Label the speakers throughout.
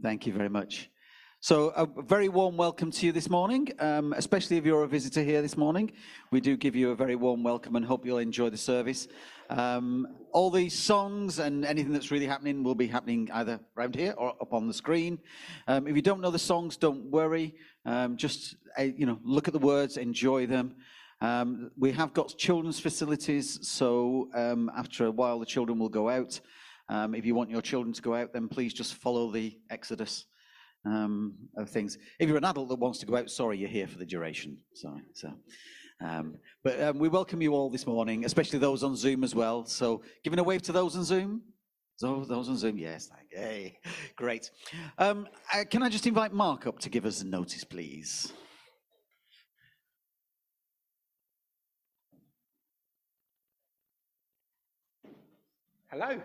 Speaker 1: Thank you very much. So a very warm welcome to you this morning, um, especially if you're a visitor here this morning. We do give you a very warm welcome and hope you'll enjoy the service. Um, all these songs and anything that's really happening will be happening either around here or up on the screen. Um, if you don't know the songs, don't worry. Um, just uh, you know, look at the words, enjoy them. Um, we have got children's facilities, so um, after a while the children will go out. If you want your children to go out, then please just follow the Exodus um, of things. If you're an adult that wants to go out, sorry, you're here for the duration. Sorry. So, um, but um, we welcome you all this morning, especially those on Zoom as well. So, giving a wave to those on Zoom. So those on Zoom, yes, you. Hey, great. Um, uh, can I just invite Mark up to give us a notice, please?
Speaker 2: Hello.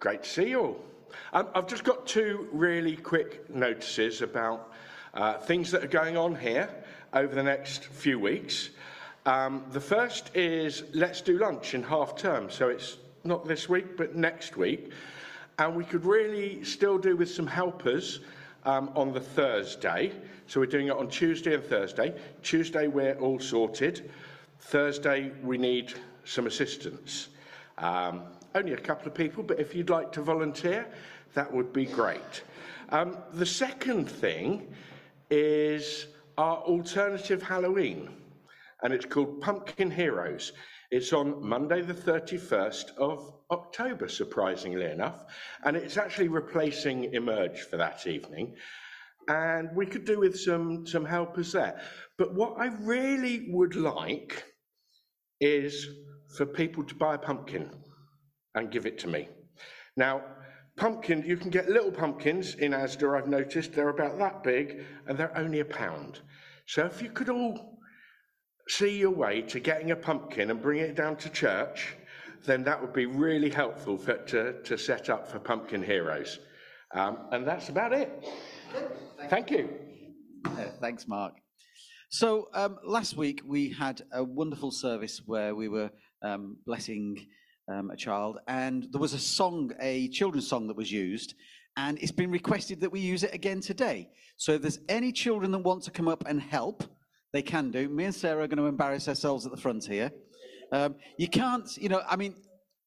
Speaker 2: Great to see you all. Um, I've just got two really quick notices about uh, things that are going on here over the next few weeks. Um, the first is let's do lunch in half term. So it's not this week, but next week. And we could really still do with some helpers um, on the Thursday. So we're doing it on Tuesday and Thursday. Tuesday, we're all sorted. Thursday, we need some assistance. Um, only a couple of people, but if you'd like to volunteer, that would be great. Um, the second thing is our alternative Halloween, and it's called Pumpkin Heroes. It's on Monday, the 31st of October, surprisingly enough, and it's actually replacing Emerge for that evening. And we could do with some, some helpers there. But what I really would like is for people to buy a pumpkin and give it to me. Now, Pumpkin, you can get little pumpkins in Asda, I've noticed. They're about that big and they're only a pound. So if you could all see your way to getting a pumpkin and bring it down to church, then that would be really helpful for, to, to set up for Pumpkin Heroes. Um, and that's about it. Thank, you.
Speaker 1: Thanks, Mark. So um, last week we had a wonderful service where we were um, blessing um, a child, and there was a song, a children's song that was used, and it's been requested that we use it again today. So if there's any children that want to come up and help, they can do. Me and Sarah are going to embarrass ourselves at the front here. Um, you can't, you know, I mean,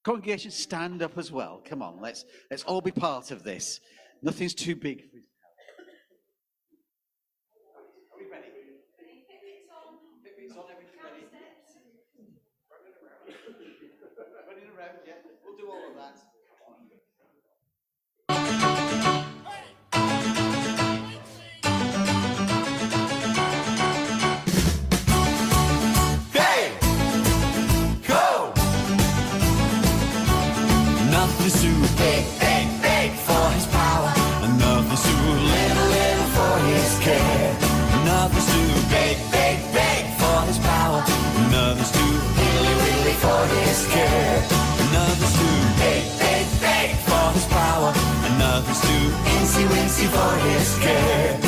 Speaker 1: congregation, stand up as well. Come on, let's let's all be part of this. Nothing's too big si forjes que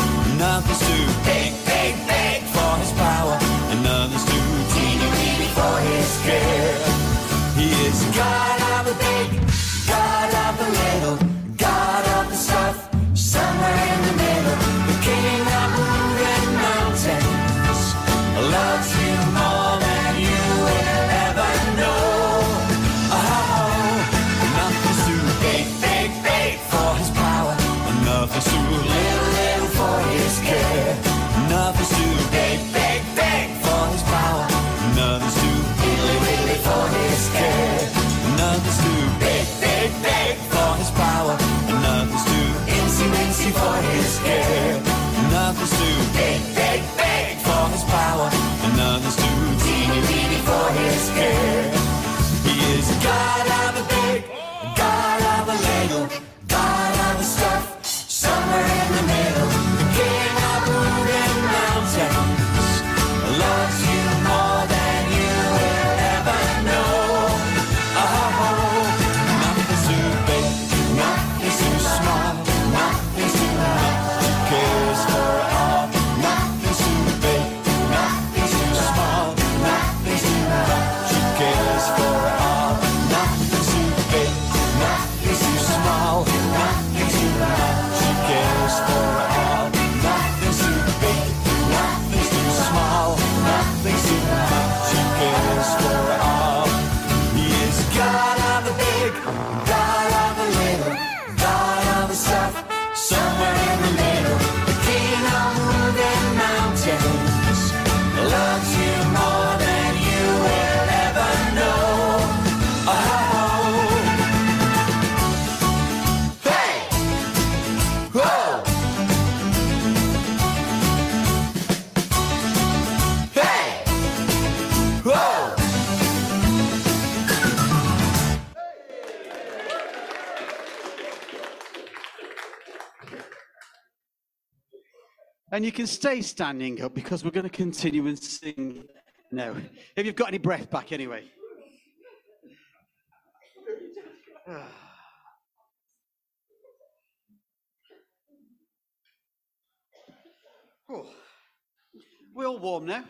Speaker 3: And you can stay standing up because we're going to continue and sing now. If you've got any breath back, anyway. Oh. We're all warm now.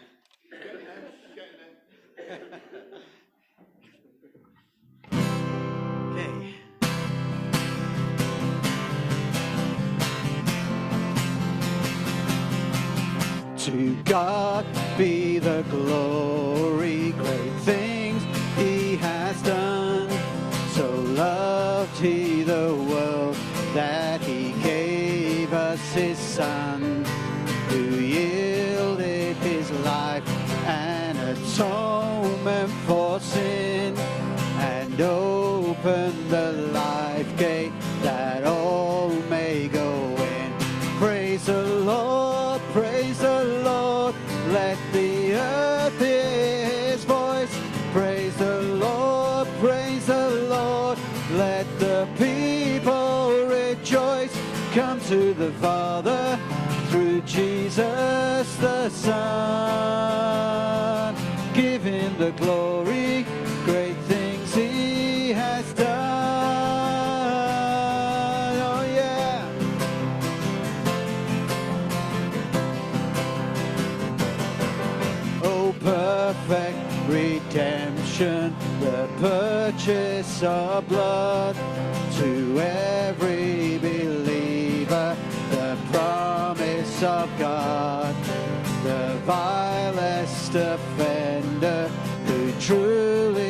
Speaker 3: To God be the glory, great things He has done. So loved He the world that He gave us His Son, who yielded His life an atonement for sin, and opened the life Jesus the Son. Give him the glory, great things he has done. Oh, yeah. Oh, perfect redemption, the purchase of blood to every of God, the vilest offender who truly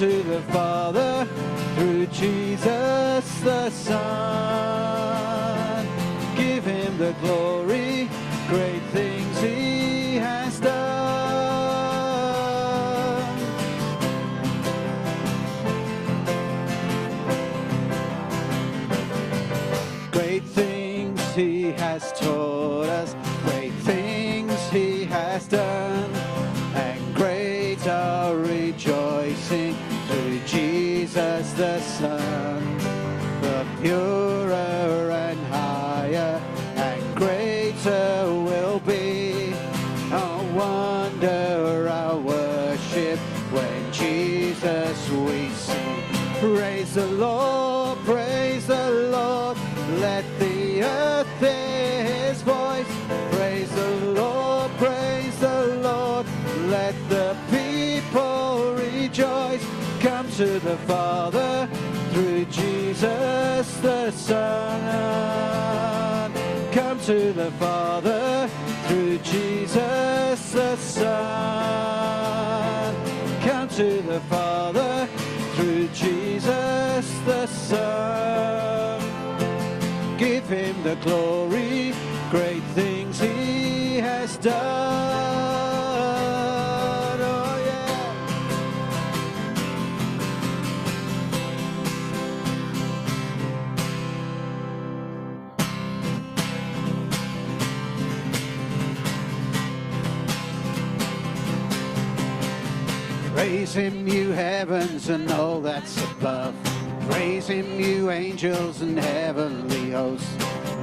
Speaker 3: to the Father through Jesus the Son. Give him the glory, Son. Come to the Father through Jesus the Son. Come to the Father through Jesus the Son. Give him the glory, great things he has done. Praise him, you heavens and all that's above. Praise him, you angels and heavenly hosts.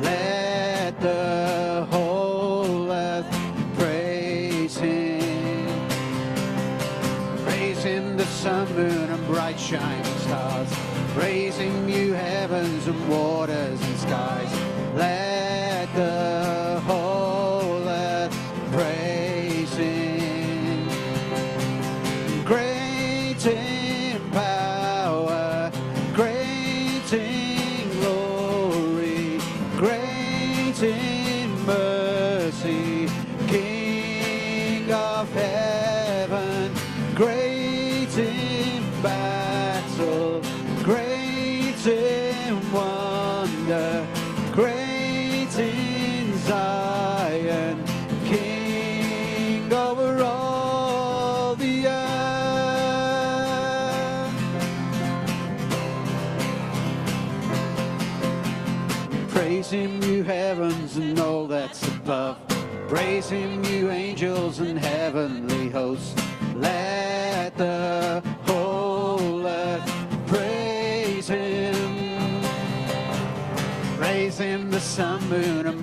Speaker 3: Let the whole earth praise him. Praise him, the sun, moon, and bright shining stars. Praise him, you heavens and waters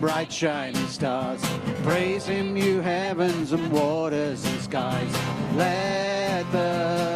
Speaker 3: bright shining stars. Praise him, you heavens and waters and skies. Let the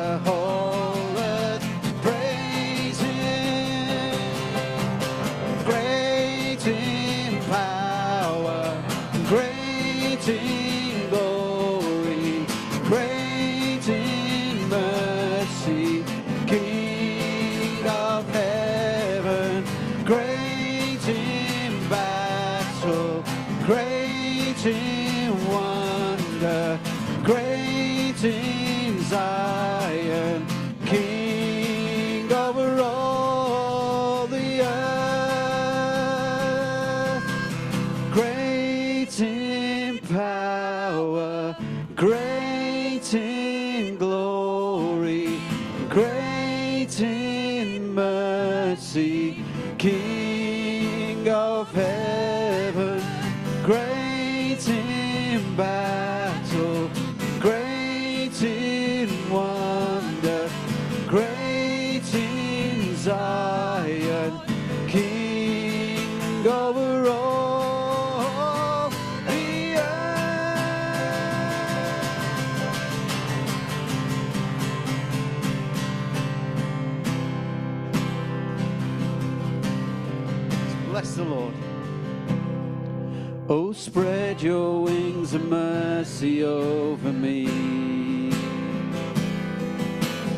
Speaker 3: over all the earth. Bless the Lord. Oh, spread your wings of mercy over me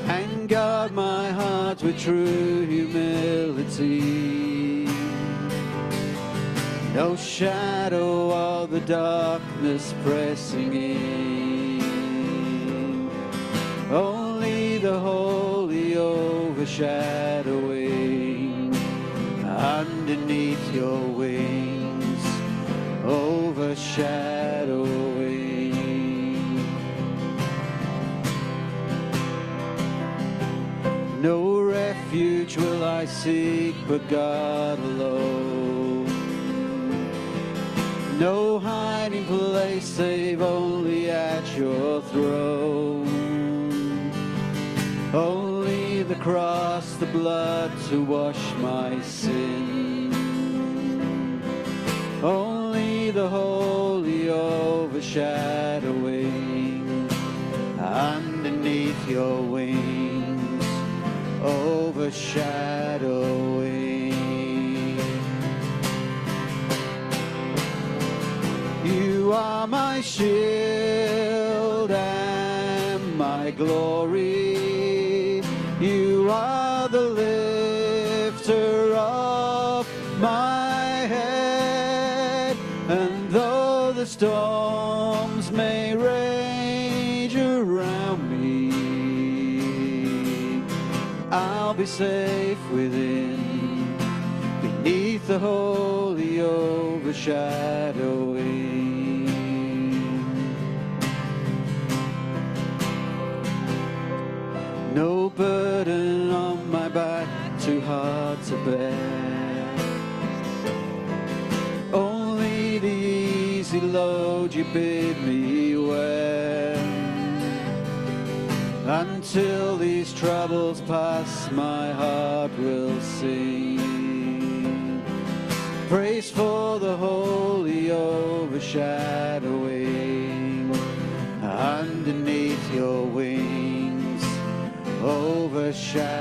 Speaker 3: and guard my heart with true humility. No shadow of the darkness pressing in, only the holy overshadowing underneath your wings, overshadowing. No refuge will I seek but God alone. No hiding place save only at your throne. Only the cross, the blood to wash my sin. Only the holy overshadowing underneath your wings, overshadowing. You are my shield and my glory. You are the lifter of my head. And though the storms may rage around me, I'll be safe within beneath the holy overshadowing. No burden on my back, too hard to bear. Only the easy load you bid me wear. Until these troubles pass, my heart will sing. Praise for the holy overshadowing overshadowing.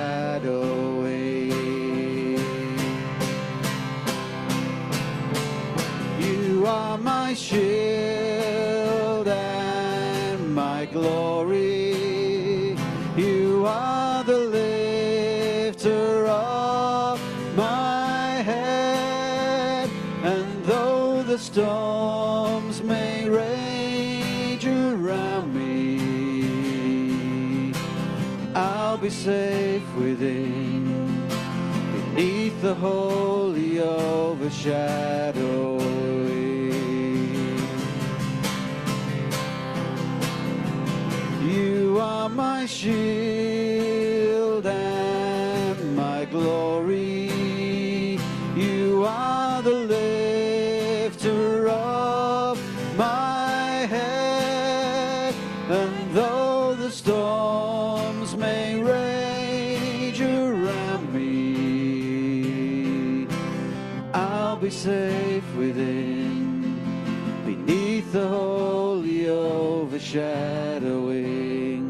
Speaker 3: The holy overshadowing. You are my shield overshadowing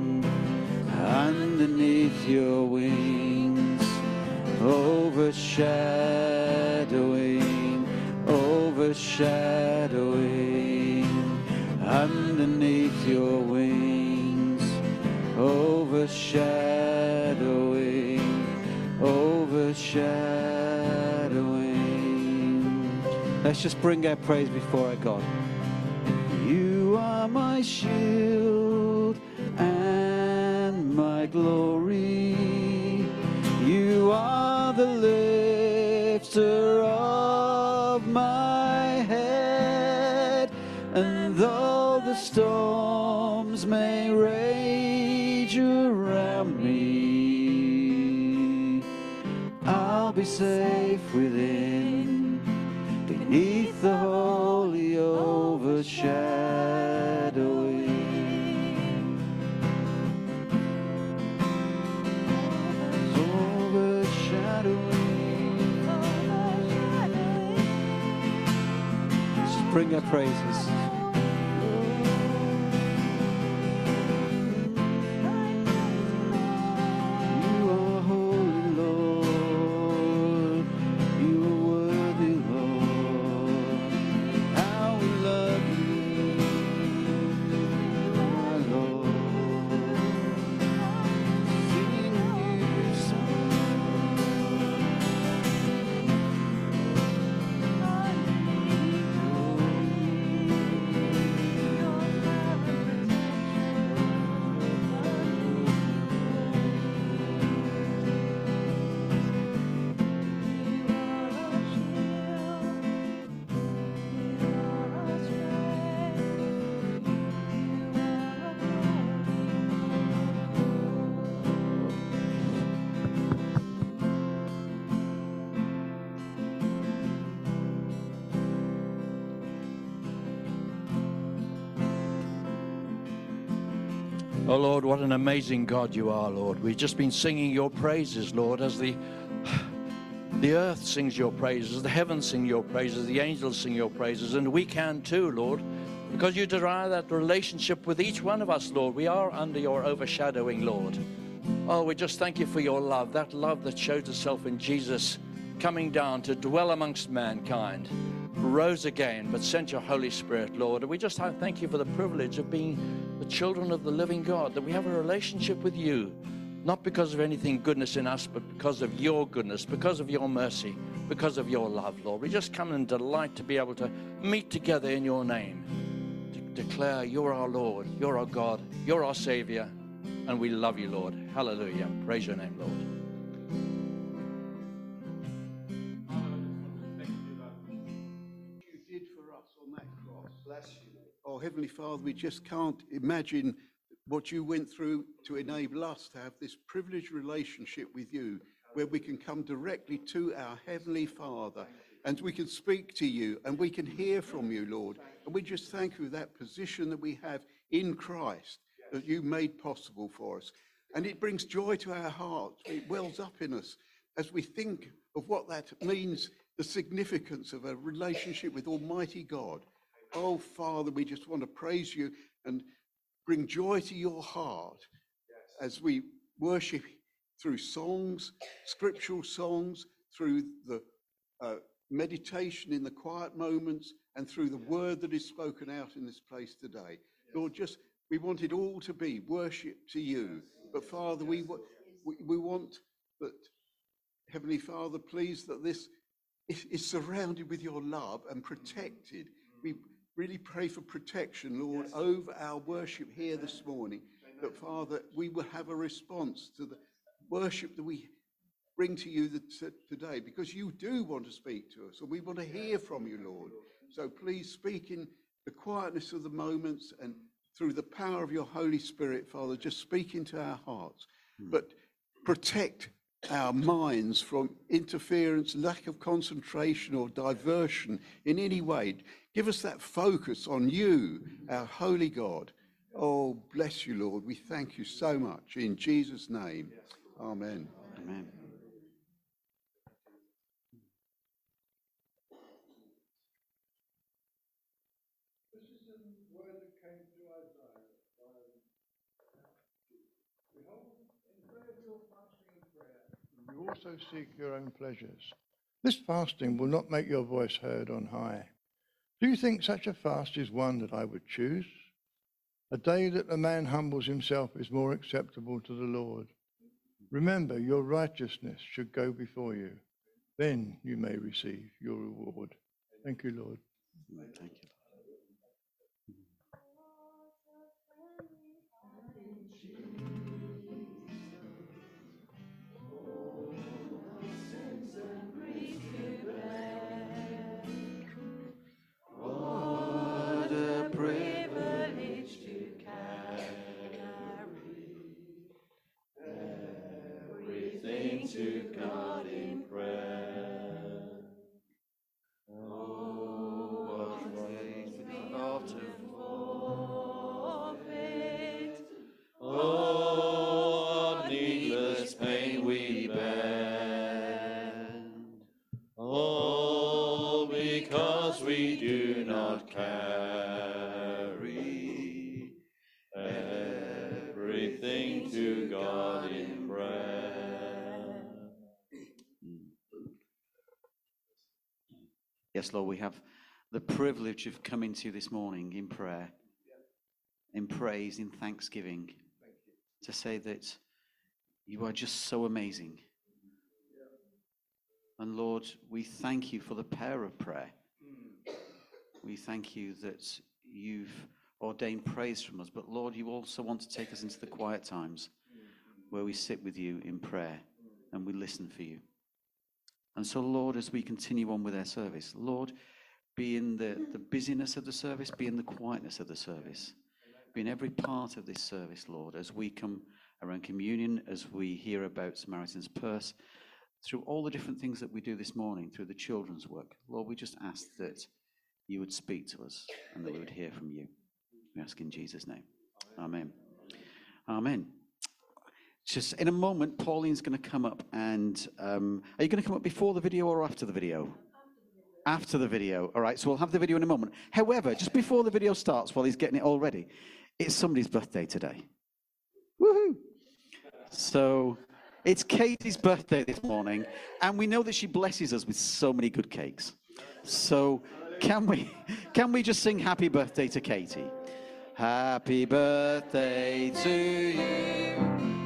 Speaker 3: underneath your wings, overshadowing, overshadowing underneath your wings, overshadowing, overshadowing. Let's just bring our praise before our God. My shield and my glory. You are the lifter of my head. And though the storms may rage around me, I'll be safe within beneath the holy overshadowing. Bring our praises.
Speaker 4: What an amazing God you are, Lord. We've just been singing your praises, Lord, as the the earth sings your praises, the heavens sing your praises, the angels sing your praises, and we can too, Lord, because you desire that relationship with each one of us, Lord. We are under your overshadowing, Lord. Oh, we just thank you for your love, that love that showed itself in Jesus coming down to dwell amongst mankind, rose again, but sent your Holy Spirit, Lord. And we just thank you for the privilege of being children of the living God, that we have a relationship with you, not because of anything goodness in us, but because of your goodness, because of your mercy, because of your love, Lord. We just come and delight to be able to meet together in your name, to declare you're our Lord, you're our God, you're our Savior, and we love you, Lord. Hallelujah. Praise your name, Lord.
Speaker 5: Heavenly Father, we just can't imagine what you went through to enable us to have this privileged relationship with you, where we can come directly to our Heavenly Father and we can speak to you and we can hear from you, Lord. And we just thank you for that position that we have in Christ that you made possible for us. And it brings joy to our hearts. It wells up in us as we think of what that means, the significance of a relationship with Almighty God. Oh, Father, we just want to praise you and bring joy to your heart as we worship through songs, scriptural songs, through the uh, meditation in the quiet moments, and through the word that is spoken out in this place today. Lord, just we want it all to be worship to you. But Father, we, we, we want that Heavenly Father, please, that this is, is surrounded with your love and protected. We really pray for protection, Lord, over our worship here this morning. That, Father, we will have a response to the worship that we bring to you today, because you do want to speak to us and we want to hear from you, Lord. So please speak in the quietness of the moments and through the power of your Holy Spirit, Father, just speak into our hearts. But protect our minds from interference, lack of concentration, or diversion in any way. Give us that focus on you, our holy God. Oh, bless you, Lord. We thank you so much. In Jesus' name, amen.
Speaker 3: Amen.
Speaker 5: This is a word that came to Isaiah.
Speaker 6: you also seek your own pleasures. This fasting will not make your voice heard on high. Do you think such a fast is one that I would choose? A day that a man humbles himself is more acceptable to the Lord. Remember, your righteousness should go before you. Then you may receive your reward. Thank you, Lord.
Speaker 1: Thank you. Bear. All oh, because we do not carry everything to God in prayer. Yes, Lord, we have the privilege of coming to you this morning in prayer, in praise, in thanksgiving, to say that you are just so amazing. And Lord, we thank you for the power of prayer. We thank you that you've ordained praise from us. But Lord, you also want to take us into the quiet times where we sit with you in prayer and we listen for you. And so, Lord, as we continue on with our service, Lord, be in the, the busyness of the service, be in the quietness of the service, be in every part of this service, Lord, as we come around communion, as we hear about Samaritan's Purse, through all the different things that we do this morning, through the children's work. Lord, we just ask that you would speak to us and that we would hear from you. We ask in Jesus' name. Amen. Amen. Just in a moment, Pauline's going to come up and um, are you going to come up before the video or after the video? After the video. All right, so we'll have the video in a moment. However, just before the video starts, while he's getting it all ready, it's somebody's birthday today. Woohoo! So it's Katie's birthday this morning, and we know that she blesses us with so many good cakes. So can we can we just sing happy birthday to Katie? Happy birthday to you.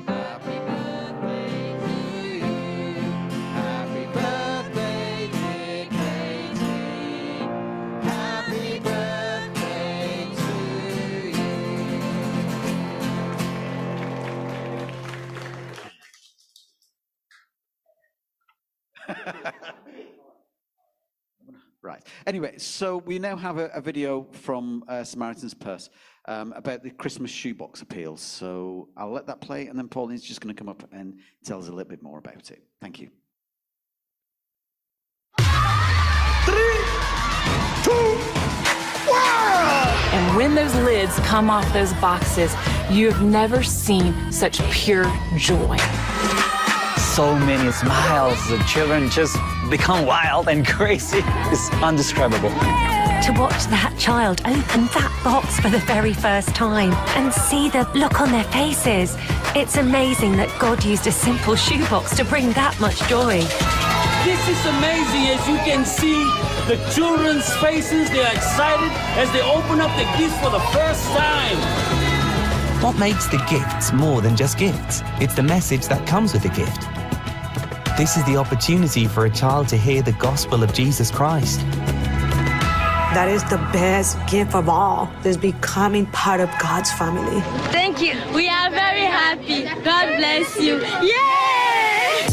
Speaker 1: Right. Anyway, so we now have a, a video from uh, Samaritan's Purse um, about the Christmas shoebox appeals. So I'll let that play, and then Pauline's just going to come up and tell us a little bit more about it. Thank you. Three, two, one!
Speaker 7: And when those lids come off those boxes, you have never seen such pure joy.
Speaker 8: So many smiles. The children just become wild and crazy. It's undescribable.
Speaker 9: to watch that child open that box for the very first time and see the look on their faces. It's amazing that God used a simple shoebox to bring that much joy.
Speaker 10: This is amazing as you can see the children's faces. They're excited as they open up the gifts for the first time.
Speaker 11: What makes the gifts more than just gifts? It's the message that comes with the gift. This is the opportunity for a child to hear the gospel of Jesus Christ.
Speaker 12: That is the best gift of all, is becoming part of God's family.
Speaker 13: Thank you. We are very happy. God bless you. Yay!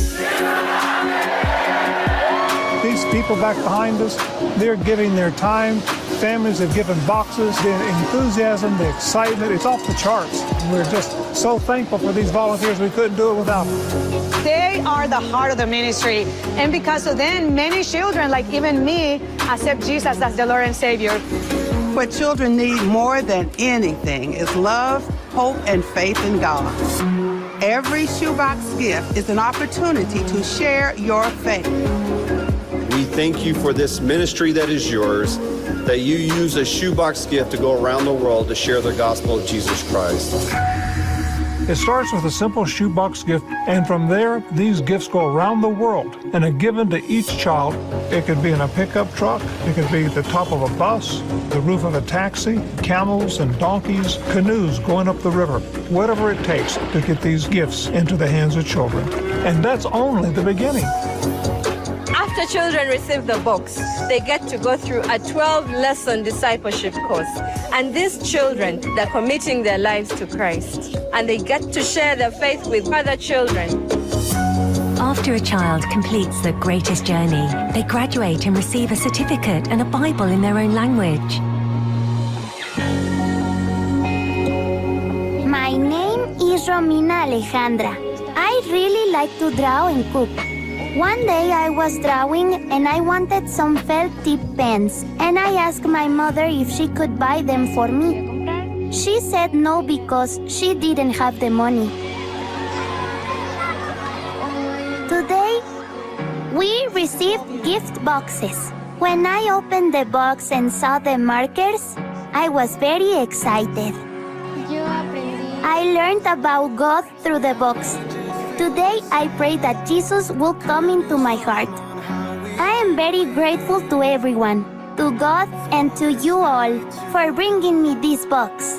Speaker 14: These people back behind us, they're giving their time. Families have given boxes. The enthusiasm, the excitement, it's off the charts. We're just so thankful for these volunteers. We couldn't do it without them.
Speaker 12: They are the heart of the ministry. And because of them, many children, like even me, accept Jesus as the Lord and Savior.
Speaker 15: What children need more than anything is love, hope, and faith in God. Every shoebox gift is an opportunity to share your faith.
Speaker 16: We thank you for this ministry that is yours, that you use a shoebox gift to go around the world to share the gospel of Jesus Christ.
Speaker 14: It starts with a simple shoebox gift, and from there, these gifts go around the world and are given to each child. It could be in a pickup truck, it could be the top of a bus, the roof of a taxi, camels and donkeys, canoes going up the river, whatever it takes to get these gifts into the hands of children. And that's only the beginning.
Speaker 17: After children receive the box, they get to go through a 12 lesson discipleship course. And these children, they're committing their lives to Christ. And they get to share their faith with other children.
Speaker 9: After a child completes the greatest journey, they graduate and receive a certificate and a Bible in their own language.
Speaker 18: My name is Romina Alejandra. I really like to draw and cook. One day I was drawing and I wanted some felt tip pens, and I asked my mother if she could buy them for me. She said no because she didn't have the money. Today, we received gift boxes. When I opened the box and saw the markers, I was very excited. I learned about God through the box. Today, I pray that Jesus will come into my heart. I am very grateful to everyone, to God, and to you all for bringing me this box.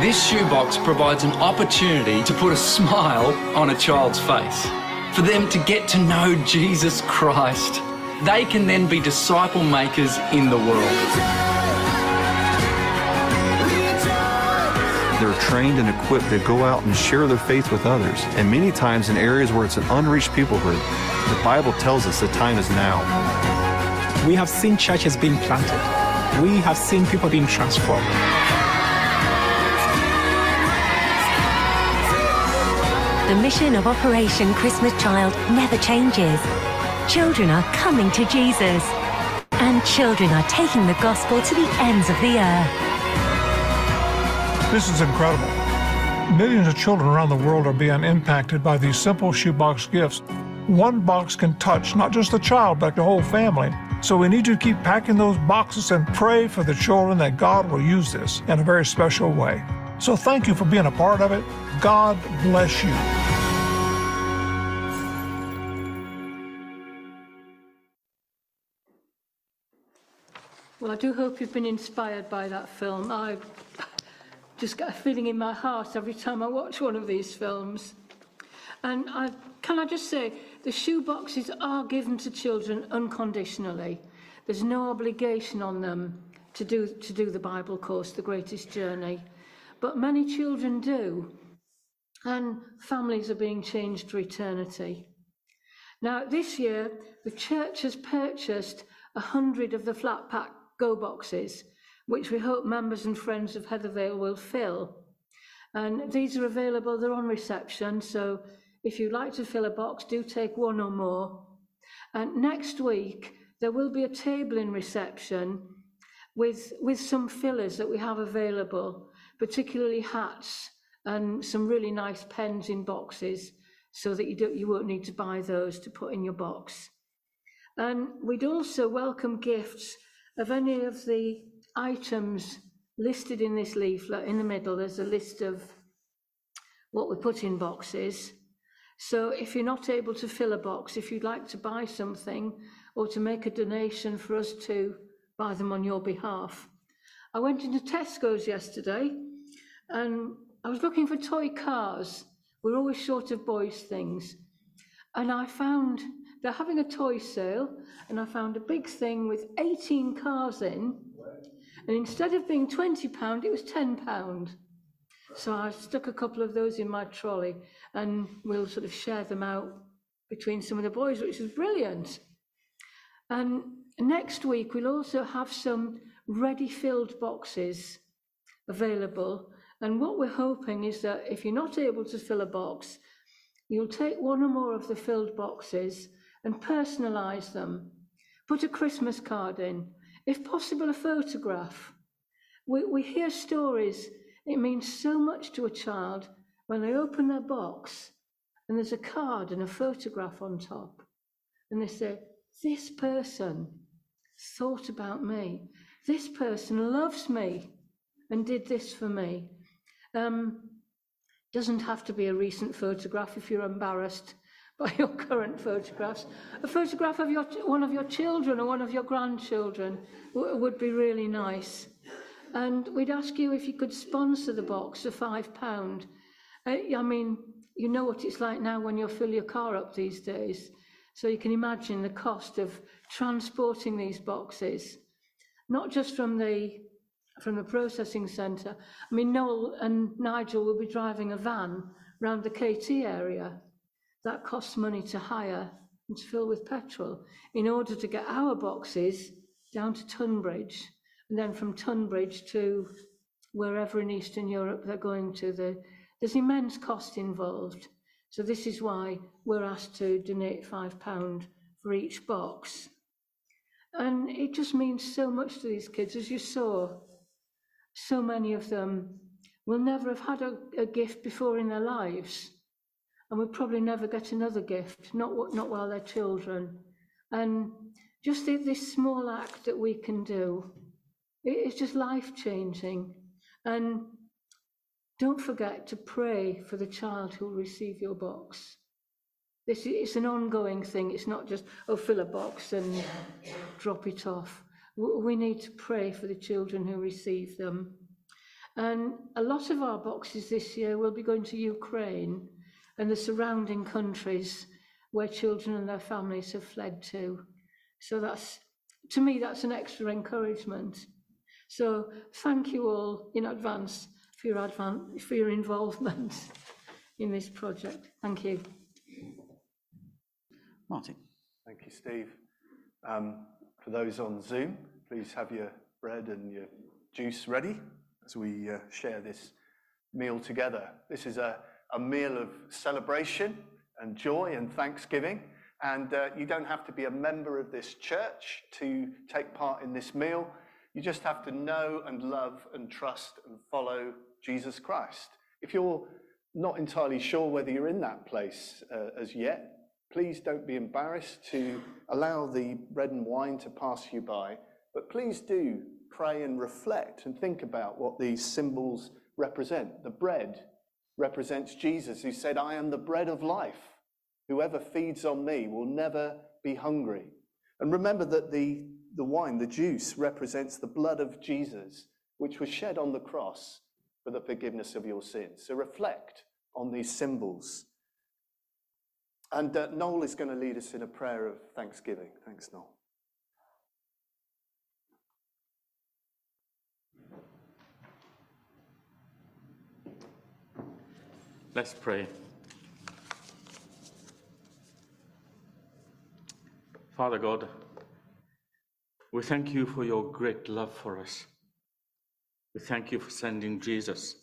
Speaker 19: This shoebox provides an opportunity to put a smile on a child's face, for them to get to know Jesus Christ. They can then be disciple makers in the world.
Speaker 16: They're trained and equipped to go out and share their faith with others. And many times in areas where it's an unreached people group, the Bible tells us the time is now.
Speaker 20: We have seen churches being planted. We have seen people being transformed.
Speaker 9: The mission of Operation Christmas Child never changes. Children are coming to Jesus, and children are taking the gospel to the ends of the earth.
Speaker 14: This is incredible. Millions of children around the world are being impacted by these simple shoebox gifts. One box can touch not just the child, but the whole family. So we need to keep packing those boxes and pray for the children that God will use this in a very special way. So thank you for being a part of it. God bless you.
Speaker 21: Well, I do hope you've been inspired by that film. I just get a feeling in my heart every time I watch one of these films. And I, can I just say, the shoeboxes are given to children unconditionally. There's no obligation on them to do, to do the Bible course, The Greatest Journey. But many children do. And families are being changed for eternity. Now, this year, the church has purchased 100 of the flat pack go boxes, which we hope members and friends of Heathervale will fill. And these are available, they're on reception, so if you'd like to fill a box, do take one or more. And next week, there will be a table in reception with, with some fillers that we have available, particularly hats and some really nice pens in boxes so that you, don't, you won't need to buy those to put in your box. And we'd also welcome gifts of any of the items listed in this leaflet. In the middle, there's a list of what we put in boxes. So if you're not able to fill a box, if you'd like to buy something or to make a donation for us to buy them on your behalf. I went into Tesco's yesterday and I was looking for toy cars. We're always short of boys' things. And I found they're having a toy sale, and I found a big thing with 18 cars in. And instead of being £20, it was £10. So I stuck a couple of those in my trolley, and we'll sort of share them out between some of the boys, which is brilliant. And next week, we'll also have some ready filled boxes available. And what we're hoping is that if you're not able to fill a box, you'll take one or more of the filled boxes and personalise them. Put a Christmas card in, if possible, a photograph. We, we hear stories, it means so much to a child when they open their box and there's a card and a photograph on top. And they say, This person thought about me. This person loves me and did this for me. Um, Doesn't have to be a recent photograph if you're embarrassed by your current photographs. A photograph of your one of your children or one of your grandchildren would be really nice. And we'd ask you if you could sponsor the box for five pound. Uh, I mean, you know what it's like now when you fill your car up these days. So you can imagine the cost of transporting these boxes, not just from the from the processing centre. I mean, Noel and Nigel will be driving a van round the KT area. That costs money to hire and to fill with petrol in order to get our boxes down to Tunbridge and then from Tunbridge to wherever in Eastern Europe they're going to. The, there's immense cost involved. So this is why we're asked to donate £5 for each box. And it just means so much to these kids, as you saw so many of them will never have had a, a gift before in their lives and will probably never get another gift, not, not while they're children. And just this small act that we can do, it's just life changing. And don't forget to pray for the child who will receive your box. This is an ongoing thing. It's not just, oh, fill a box and drop it off we need to pray for the children who receive them. And a lot of our boxes this year will be going to Ukraine and the surrounding countries where children and their families have fled to. So that's, to me, that's an extra encouragement. So thank you all in advance for your, advan- for your involvement in this project. Thank you.
Speaker 3: Martin.
Speaker 22: Thank you, Steve. Um, for those on Zoom, please have your bread and your juice ready as we uh, share this meal together. This is a, a meal of celebration and joy and thanksgiving. And uh, you don't have to be a member of this church to take part in this meal. You just have to know and love and trust and follow Jesus Christ. If you're not entirely sure whether you're in that place uh, as yet, Please don't be embarrassed to allow the bread and wine to pass you by, but please do pray and reflect and think about what these symbols represent. The bread represents Jesus, who said, I am the bread of life. Whoever feeds on me will never be hungry. And remember that the, the wine, the juice, represents the blood of Jesus, which was shed on the cross for the forgiveness of your sins. So reflect on these symbols and uh, Noel is going to lead us in a prayer of thanksgiving. Thanks, Noel.
Speaker 23: Let's pray. Father God, we thank you for your great love for us. We thank you for sending Jesus,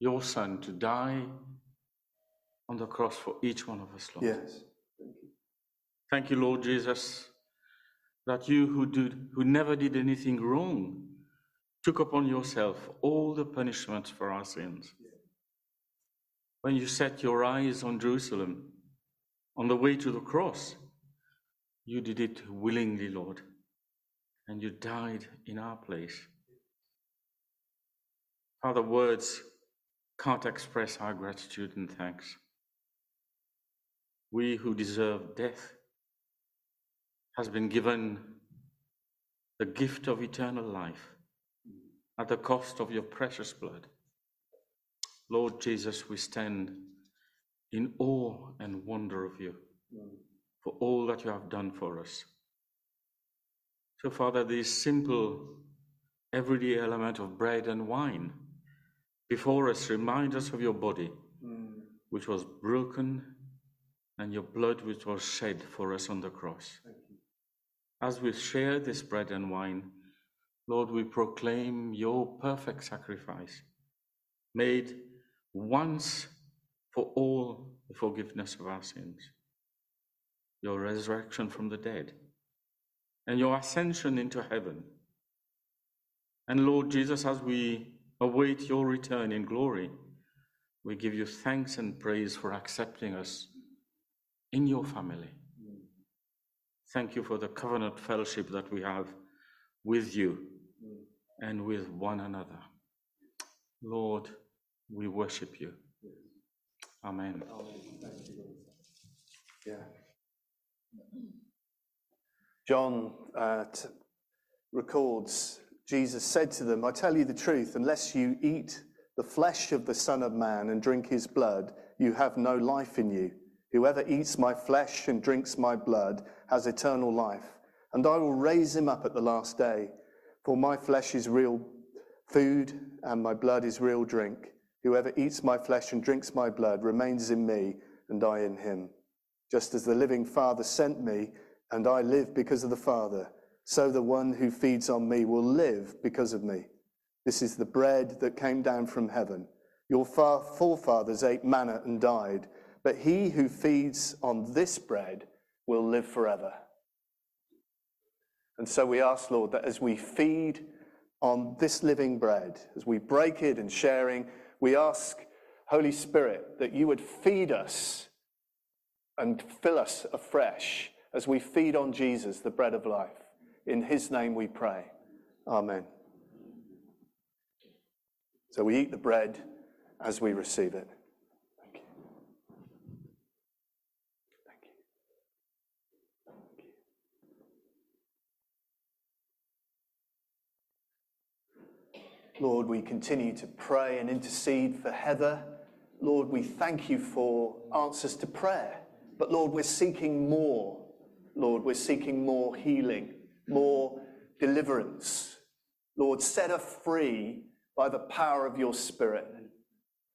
Speaker 23: your Son, to die on the cross for each one of us, Lord.
Speaker 22: Yes.
Speaker 23: Thank you. Thank you, Lord Jesus, that you who did who never did anything wrong took upon yourself all the punishment for our sins. When you set your eyes on Jerusalem on the way to the cross, you did it willingly, Lord, and you died in our place. Father, words can't express our gratitude and thanks we who deserve death, has been given the gift of eternal life at the cost of your precious blood. Lord Jesus, we stand in awe and wonder of you for all that you have done for us. So, Father, this simple, everyday element of bread and wine before us remind us of your body, which was broken and your blood which was shed for us on the cross. As we share this bread and wine, Lord, we proclaim your perfect sacrifice, made once for all the forgiveness of our sins, your resurrection from the dead, and your ascension into heaven. And Lord Jesus, as we await your return in glory, we give you thanks and praise for accepting us in your family. Thank you for the covenant fellowship that we have with you and with one another. Lord, we worship you Amen.
Speaker 22: Yeah. John uh, t- records Jesus said to them, I tell you the truth, unless you eat the flesh of the Son of Man and drink his blood, you have no life in you. Whoever eats my flesh and drinks my blood has eternal life, and I will raise him up at the last day. For my flesh is real food, and my blood is real drink. Whoever eats my flesh and drinks my blood remains in me, and I in him. Just as the living Father sent me, and I live because of the Father, so the one who feeds on me will live because of me. This is the bread that came down from heaven. Your forefathers ate manna and died, but he who feeds on this bread will live forever. And so we ask, Lord, that as we feed on this living bread, as we break it and sharing, we ask, Holy Spirit, that you would feed us and fill us afresh as we feed on Jesus, the bread of life. In his name we pray. Amen. So we eat the bread as we receive it. Thank you. Thank you. Thank you. Lord, we continue to pray and intercede for Heather. Lord, we thank you for answers to prayer. But Lord, we're seeking more. Lord, we're seeking more healing, more deliverance. Lord, set her free by the power of your Spirit.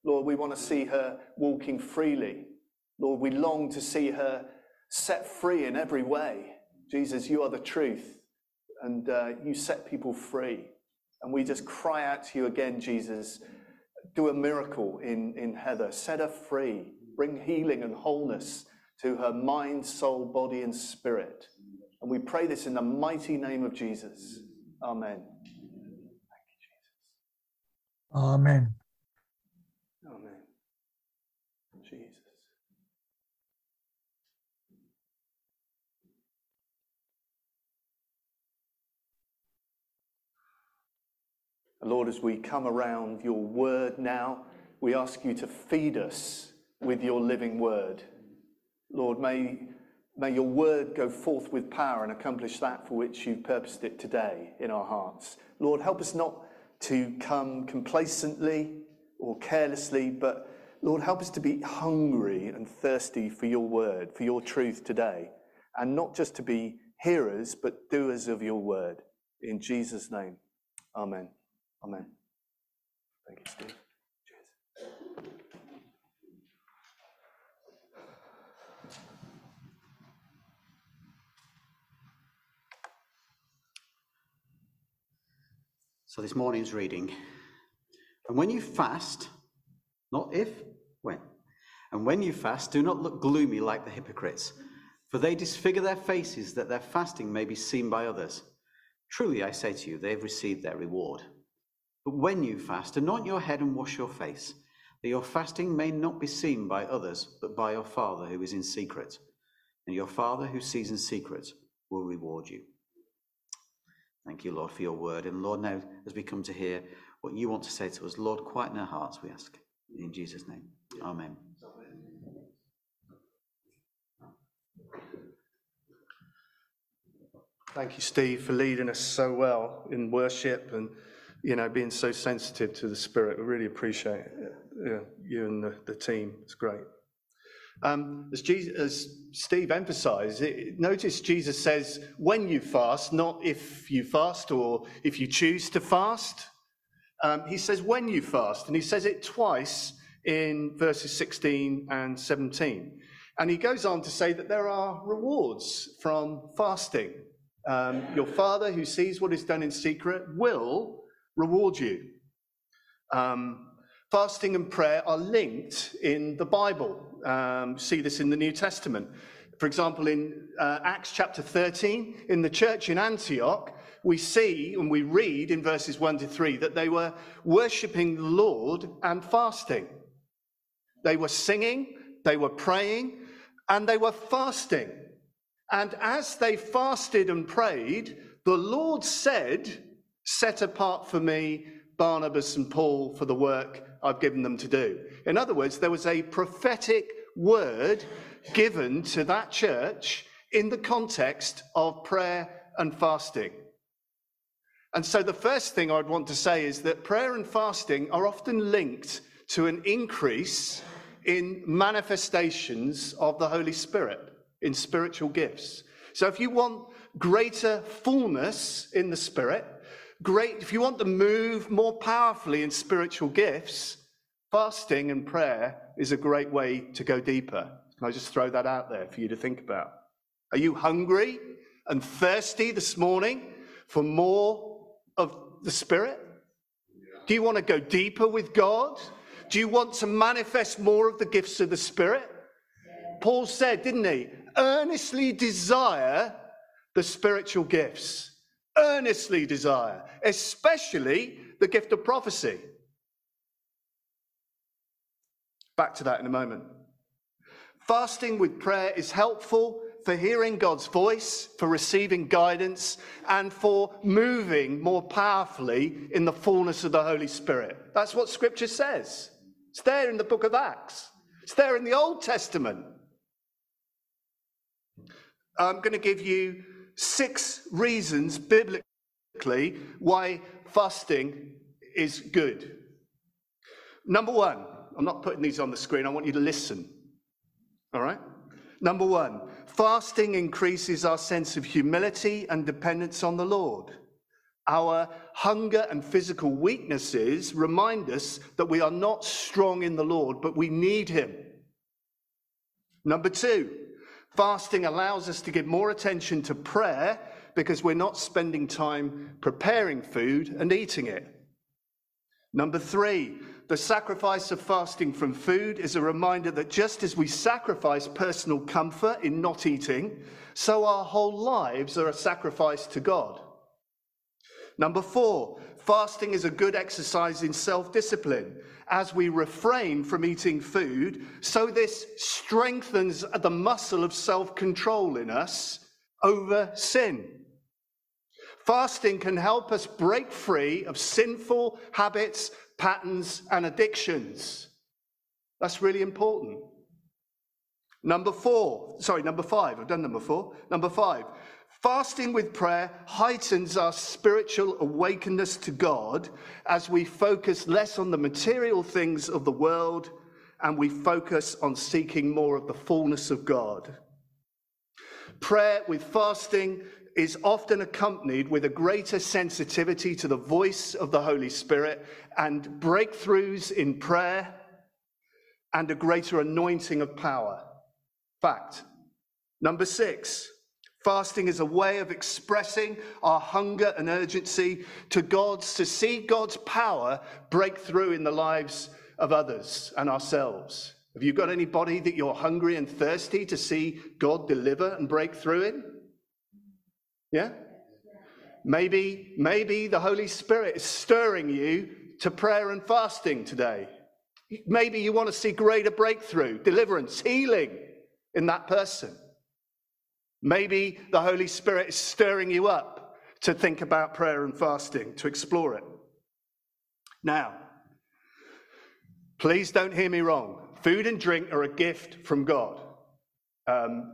Speaker 22: Lord, we want to see her walking freely. Lord, we long to see her set free in every way. Jesus, you are the truth, and uh, you set people free. And we just cry out to you again, Jesus, do a miracle in, in Heather, set her free, bring healing and wholeness to her mind, soul, body, and spirit. And we pray this in the mighty name of Jesus. Amen.
Speaker 24: Amen.
Speaker 22: Amen. Jesus. Lord, as we come around your word now, we ask you to feed us with your living word. Lord, may, may your word go forth with power and accomplish that for which you've purposed it today in our hearts. Lord, help us not to come complacently or carelessly, but Lord, help us to be hungry and thirsty for your word, for your truth today, and not just to be hearers, but doers of your word. In Jesus' name, amen. Amen. Thank you, Steve.
Speaker 3: So this morning's reading. And when you fast, not if, when. And when you fast, do not look gloomy like the hypocrites, for they disfigure their faces that their fasting may be seen by others. Truly, I say to you, they have received their reward. But when you fast, anoint your head and wash your face, that your fasting may not be seen by others, but by your Father who is in secret. And your Father who sees in secret will reward you. Thank you, Lord, for your word. And Lord, now as we come to hear what you want to say to us, Lord, quieten our hearts, we ask. In Jesus' name. Amen.
Speaker 22: Thank you, Steve, for leading us so well in worship and you know being so sensitive to the Spirit. We really appreciate. Yeah, you and the, the team. It's great. Um, as, Jesus, as, Steve emphasized, it, notice Jesus says, when you fast, not if you fast or if you choose to fast. Um, he says, when you fast, and he says it twice in verses 16 and 17. And he goes on to say that there are rewards from fasting. Um, your Father who sees what is done in secret will reward you. Um, fasting and prayer are linked in the Bible. Um, see this in the New Testament. For example, in uh, Acts chapter 13, in the church in Antioch, we see and we read in verses 1 to 3 that they were worshipping the Lord and fasting. They were singing, they were praying, and they were fasting. And as they fasted and prayed, the Lord said, Set apart for me Barnabas and Paul for the work I've given them to do. In other words, there was a prophetic word given to that church in the context of prayer and fasting. And so, the first thing I'd want to say is that prayer and fasting are often linked to an increase in manifestations of the Holy Spirit, in spiritual gifts. So, if you want greater fullness in the Spirit, great, if you want to move more powerfully in spiritual gifts, fasting and prayer is a great way to go deeper. Can I just throw that out there for you to think about? Are you hungry and thirsty this morning for more of the Spirit? Do you want to go deeper with God? Do you want to manifest more of the gifts of the Spirit? Paul said, didn't he? Earnestly desire the spiritual gifts. Earnestly desire, especially the gift of prophecy. Back to that in a moment. Fasting with prayer is helpful for hearing God's voice, for receiving guidance, and for moving more powerfully in the fullness of the Holy Spirit. That's what Scripture says. It's there in the book of Acts, it's there in the Old Testament. I'm going to give you six reasons biblically why fasting is good. Number one, I'm not putting these on the screen, I want you to listen. All right? Number one, fasting increases our sense of humility and dependence on the Lord. Our hunger and physical weaknesses remind us that we are not strong in the Lord, but we need Him. Number two, fasting allows us to give more attention to prayer because we're not spending time preparing food and eating it. Number three, the sacrifice of fasting from food is a reminder that just as we sacrifice personal comfort in not eating, so our whole lives are a sacrifice to God. Number four, fasting is a good exercise in self discipline. As we refrain from eating food, so this strengthens the muscle of self control in us over sin. Fasting can help us break free of sinful habits patterns, and addictions. That's really important. Number four, sorry, number five, I've done number four. Number five, fasting with prayer heightens our spiritual awakeness to God as we focus less on the material things of the world and we focus on seeking more of the fullness of God. Prayer with fasting is often accompanied with a greater sensitivity to the voice of the Holy Spirit and breakthroughs in prayer and a greater anointing of power. Fact. Number six, fasting is a way of expressing our hunger and urgency to God's, to see God's power break through in the lives of others and ourselves. Have you got anybody that you're hungry and thirsty to see God deliver and break through in? Yeah? Maybe, maybe the Holy Spirit is stirring you to prayer and fasting today. Maybe you want to see greater breakthrough, deliverance, healing in that person. Maybe the Holy Spirit is stirring you up to think about prayer and fasting, to explore it. Now, please don't hear me wrong. Food and drink are a gift from God. Um,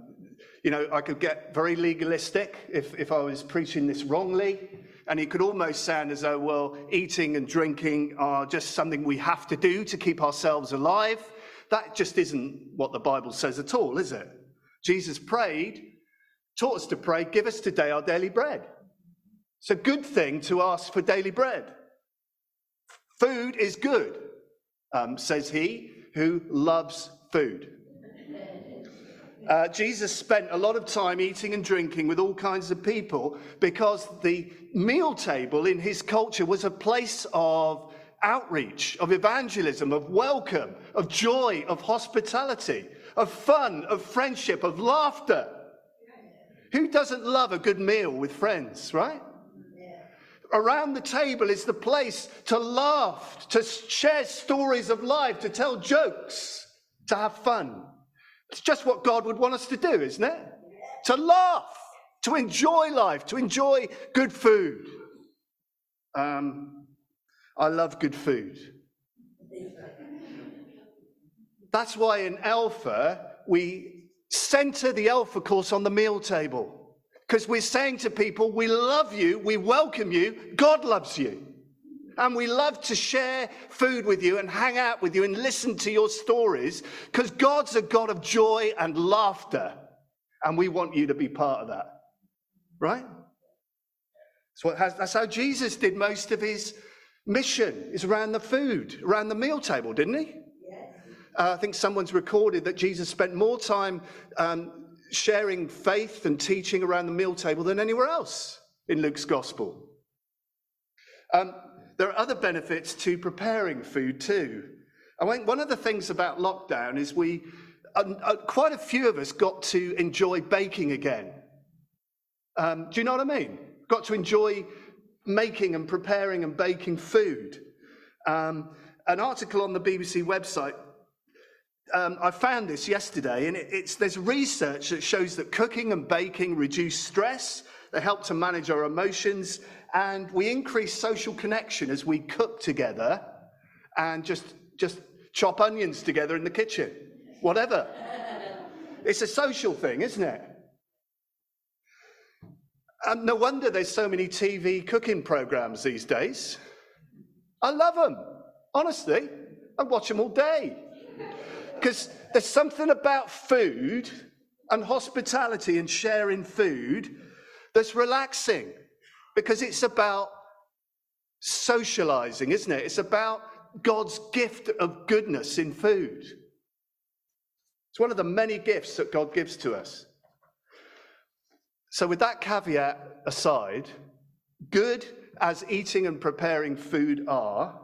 Speaker 22: you know, I could get very legalistic if, if I was preaching this wrongly. And it could almost sound as though, well, eating and drinking are just something we have to do to keep ourselves alive. That just isn't what the Bible says at all, is it? Jesus prayed, taught us to pray, give us today our daily bread. It's a good thing to ask for daily bread. Food is good, um, says he who loves food. Uh, Jesus spent a lot of time eating and drinking with all kinds of people because the meal table in his culture was a place of outreach, of evangelism, of welcome, of joy, of hospitality, of fun, of friendship, of laughter. Who doesn't love a good meal with friends, right? Around the table is the place to laugh, to share stories of life, to tell jokes, to have fun. It's just what God would want us to do, isn't it? To laugh, to enjoy life, to enjoy good food. Um, I love good food. That's why in Alpha, we center the Alpha course on the meal table. Because we're saying to people, we love you, we welcome you, God loves you. And we love to share food with you and hang out with you and listen to your stories because God's a God of joy and laughter. And we want you to be part of that. Right? That's, that's how Jesus did most of his mission, is around the food, around the meal table, didn't he? Uh, I think someone's recorded that Jesus spent more time um, sharing faith and teaching around the meal table than anywhere else in Luke's gospel. Um, there are other benefits to preparing food too. I think one of the things about lockdown is we, uh, uh, quite a few of us got to enjoy baking again. Um, do you know what I mean? Got to enjoy making and preparing and baking food. Um, an article on the BBC website um, I found this yesterday, and it, it's, there's research that shows that cooking and baking reduce stress, they help to manage our emotions, and we increase social connection as we cook together and just, just chop onions together in the kitchen, whatever. it's a social thing, isn't it? And no wonder there's so many TV cooking programs these days. I love them, honestly. I watch them all day. Because there's something about food and hospitality and sharing food that's relaxing because it's about socializing, isn't it? It's about God's gift of goodness in food. It's one of the many gifts that God gives to us. So, with that caveat aside, good as eating and preparing food are,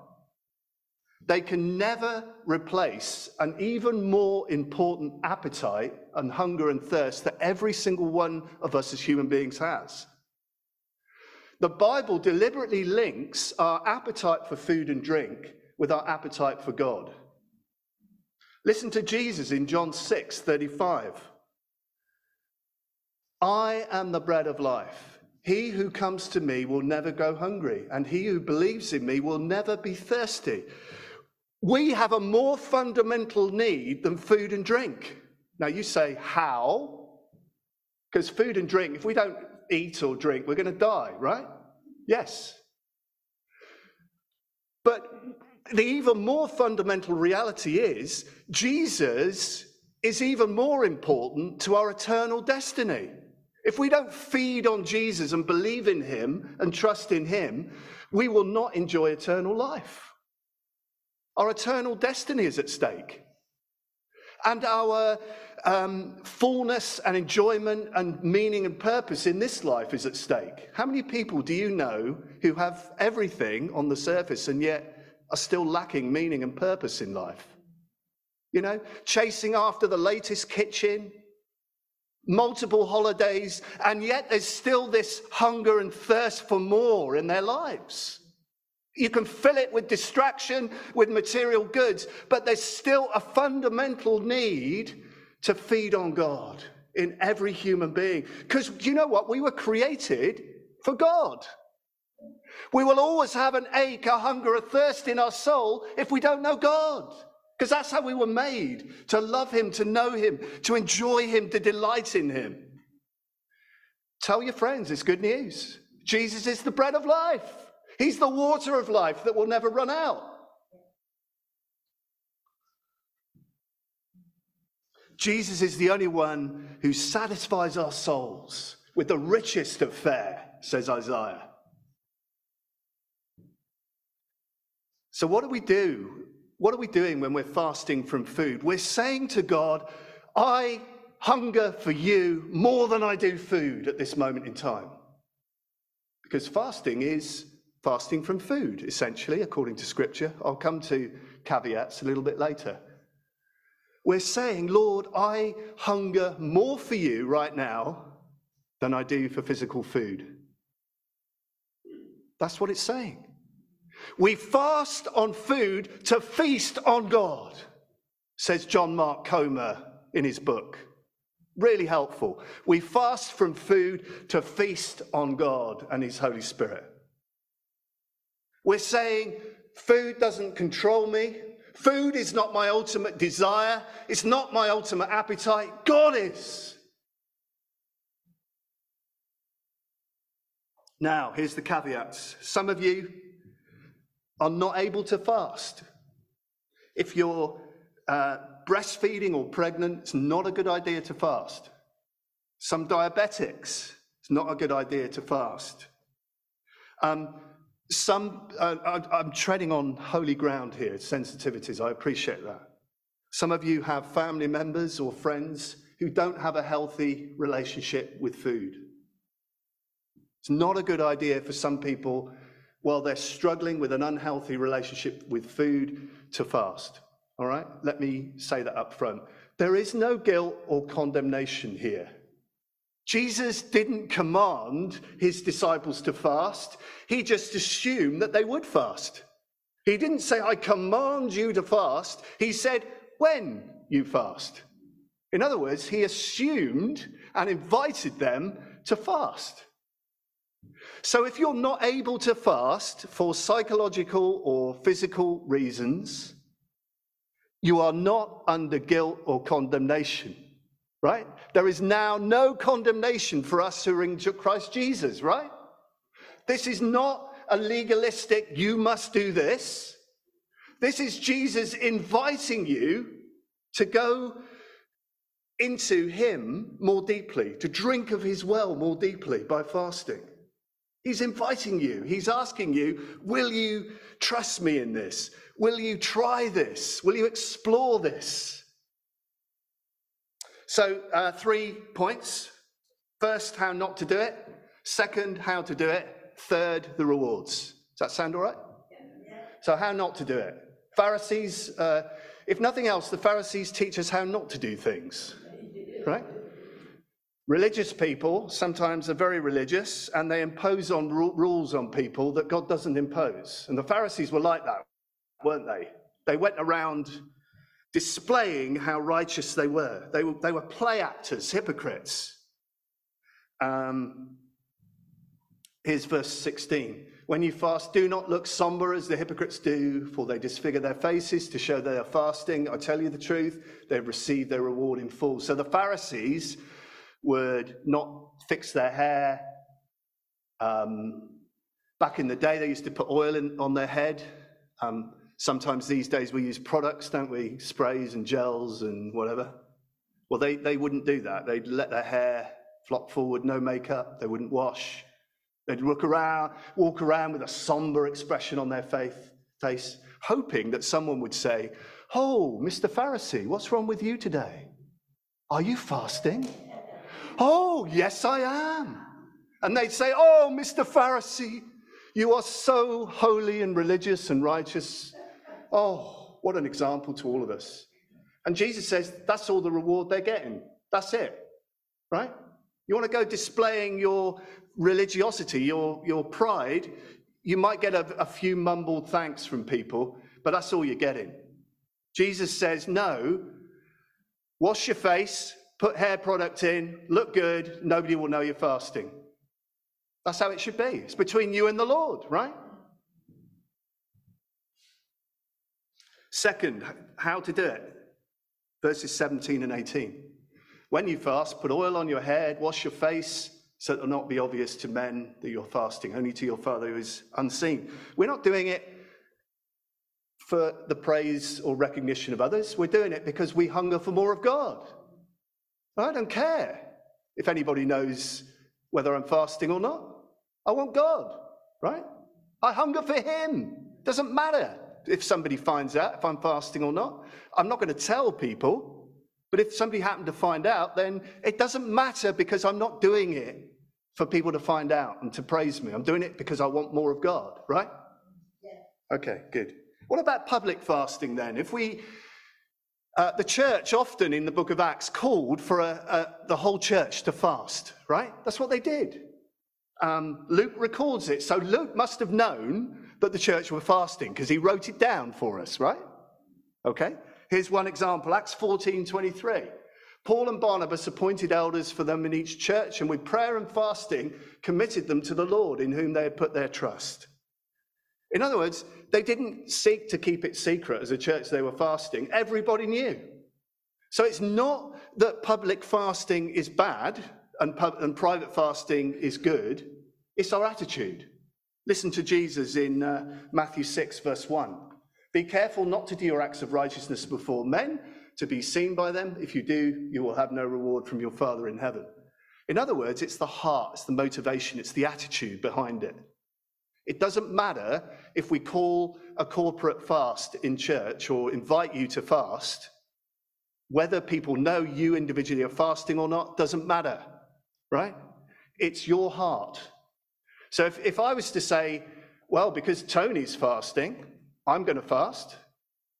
Speaker 22: they can never replace an even more important appetite and hunger and thirst that every single one of us as human beings has. The Bible deliberately links our appetite for food and drink with our appetite for God. Listen to Jesus in John 6 35. I am the bread of life. He who comes to me will never go hungry, and he who believes in me will never be thirsty. We have a more fundamental need than food and drink. Now, you say, how? Because food and drink, if we don't eat or drink, we're going to die, right? Yes. But the even more fundamental reality is Jesus is even more important to our eternal destiny. If we don't feed on Jesus and believe in him and trust in him, we will not enjoy eternal life. Our eternal destiny is at stake. And our um, fullness and enjoyment and meaning and purpose in this life is at stake. How many people do you know who have everything on the surface and yet are still lacking meaning and purpose in life? You know, chasing after the latest kitchen, multiple holidays, and yet there's still this hunger and thirst for more in their lives. You can fill it with distraction, with material goods, but there's still a fundamental need to feed on God in every human being. Because you know what? We were created for God. We will always have an ache, a hunger, a thirst in our soul if we don't know God. Because that's how we were made to love Him, to know Him, to enjoy Him, to delight in Him. Tell your friends it's good news. Jesus is the bread of life. He's the water of life that will never run out. Jesus is the only one who satisfies our souls with the richest of fare, says Isaiah. So, what do we do? What are we doing when we're fasting from food? We're saying to God, I hunger for you more than I do food at this moment in time. Because fasting is fasting from food, essentially, according to Scripture. I'll come to caveats a little bit later. We're saying, Lord, I hunger more for you right now than I do for physical food. That's what it's saying. We fast on food to feast on God, says John Mark Comer in his book. Really helpful. We fast from food to feast on God and his Holy Spirit. We're saying food doesn't control me, Food is not my ultimate desire, it's not my ultimate appetite. God is. Now, here's the caveats. Some of you are not able to fast. If you're uh, breastfeeding or pregnant, it's not a good idea to fast. Some diabetics, it's not a good idea to fast. Um, some, uh, I'm treading on holy ground here, sensitivities, I appreciate that. Some of you have family members or friends who don't have a healthy relationship with food. It's not a good idea for some people, while they're struggling with an unhealthy relationship with food, to fast. All right? Let me say that up front. There is no guilt or condemnation here. Jesus didn't command his disciples to fast, he just assumed that they would fast. He didn't say, I command you to fast. He said, when you fast. In other words, he assumed and invited them to fast. So if you're not able to fast for psychological or physical reasons, you are not under guilt or condemnation, right? There is now no condemnation for us who are in Christ Jesus, right? This is not a legalistic, you must do this. This is Jesus inviting you to go into Him more deeply, to drink of His well more deeply by fasting. He's inviting you. He's asking you, will you trust me in this? Will you try this? Will you explore this? So, uh, three points. First, how not to do it. Second, how to do it. Third, the rewards. Does that sound all right? So, how not to do it. Pharisees, uh, if nothing else, the Pharisees teach us how not to do things, right? Religious people sometimes are very religious and they impose on rules on people that God doesn't impose. And the Pharisees were like that, weren't they? They went around displaying how righteous they were. They were, they were play actors, hypocrites. Um, here's verse 16. When you fast, do not look somber as the hypocrites do, for they disfigure their faces to show they are fasting. I tell you the truth, they've received their reward in full. So the Pharisees would not fix their hair. Um, back in the day, they used to put oil in, on their head. Um, sometimes these days we use products, don't we? Sprays and gels and whatever. Well, they, they wouldn't do that. They'd let their hair flop forward, no makeup. They wouldn't wash. They'd look around, walk around with a somber expression on their faith, face, hoping that someone would say, Oh, Mr. Pharisee, what's wrong with you today? Are you fasting? Oh, yes, I am. And they'd say, Oh, Mr. Pharisee, you are so holy and religious and righteous. Oh, what an example to all of us. And Jesus says, That's all the reward they're getting. That's it. Right? You want to go displaying your religiosity, your, your pride, you might get a, a few mumbled thanks from people, but that's all you're getting. Jesus says, No, wash your face, put hair product in, look good, nobody will know you're fasting. That's how it should be. It's between you and the Lord, right? Second, how to do it. Verses 17 and 18. When you fast, put oil on your head, wash your face, so it will not be obvious to men that you're fasting, only to your Father who is unseen. We're not doing it for the praise or recognition of others. We're doing it because we hunger for more of God. I don't care if anybody knows whether I'm fasting or not. I want God, right? I hunger for Him. Doesn't matter if somebody finds out if I'm fasting or not. I'm not going to tell people, but if somebody happened to find out, then it doesn't matter because I'm not doing it for people to find out and to praise me. I'm doing it because I want more of God, right? Yeah. Okay, good. What about public fasting then? If we uh, the church often in the book of Acts called for a, a, the whole church to fast, right? That's what they did. Um, Luke records it. So Luke must have known that the church were fasting because he wrote it down for us, right? Okay. Here's one example Acts 14 23. Paul and Barnabas appointed elders for them in each church and with prayer and fasting committed them to the Lord in whom they had put their trust. In other words, they didn't seek to keep it secret as a church they were fasting. Everybody knew. So it's not that public fasting is bad and, pub- and private fasting is good, it's our attitude. Listen to Jesus in uh, Matthew 6, verse 1. Be careful not to do your acts of righteousness before men, to be seen by them. If you do, you will have no reward from your Father in heaven. In other words, it's the heart, it's the motivation, it's the attitude behind it. It doesn't matter if we call a corporate fast in church or invite you to fast, whether people know you individually are fasting or not doesn't matter, right? It's your heart. So if, if I was to say, well, because Tony's fasting, I'm going to fast,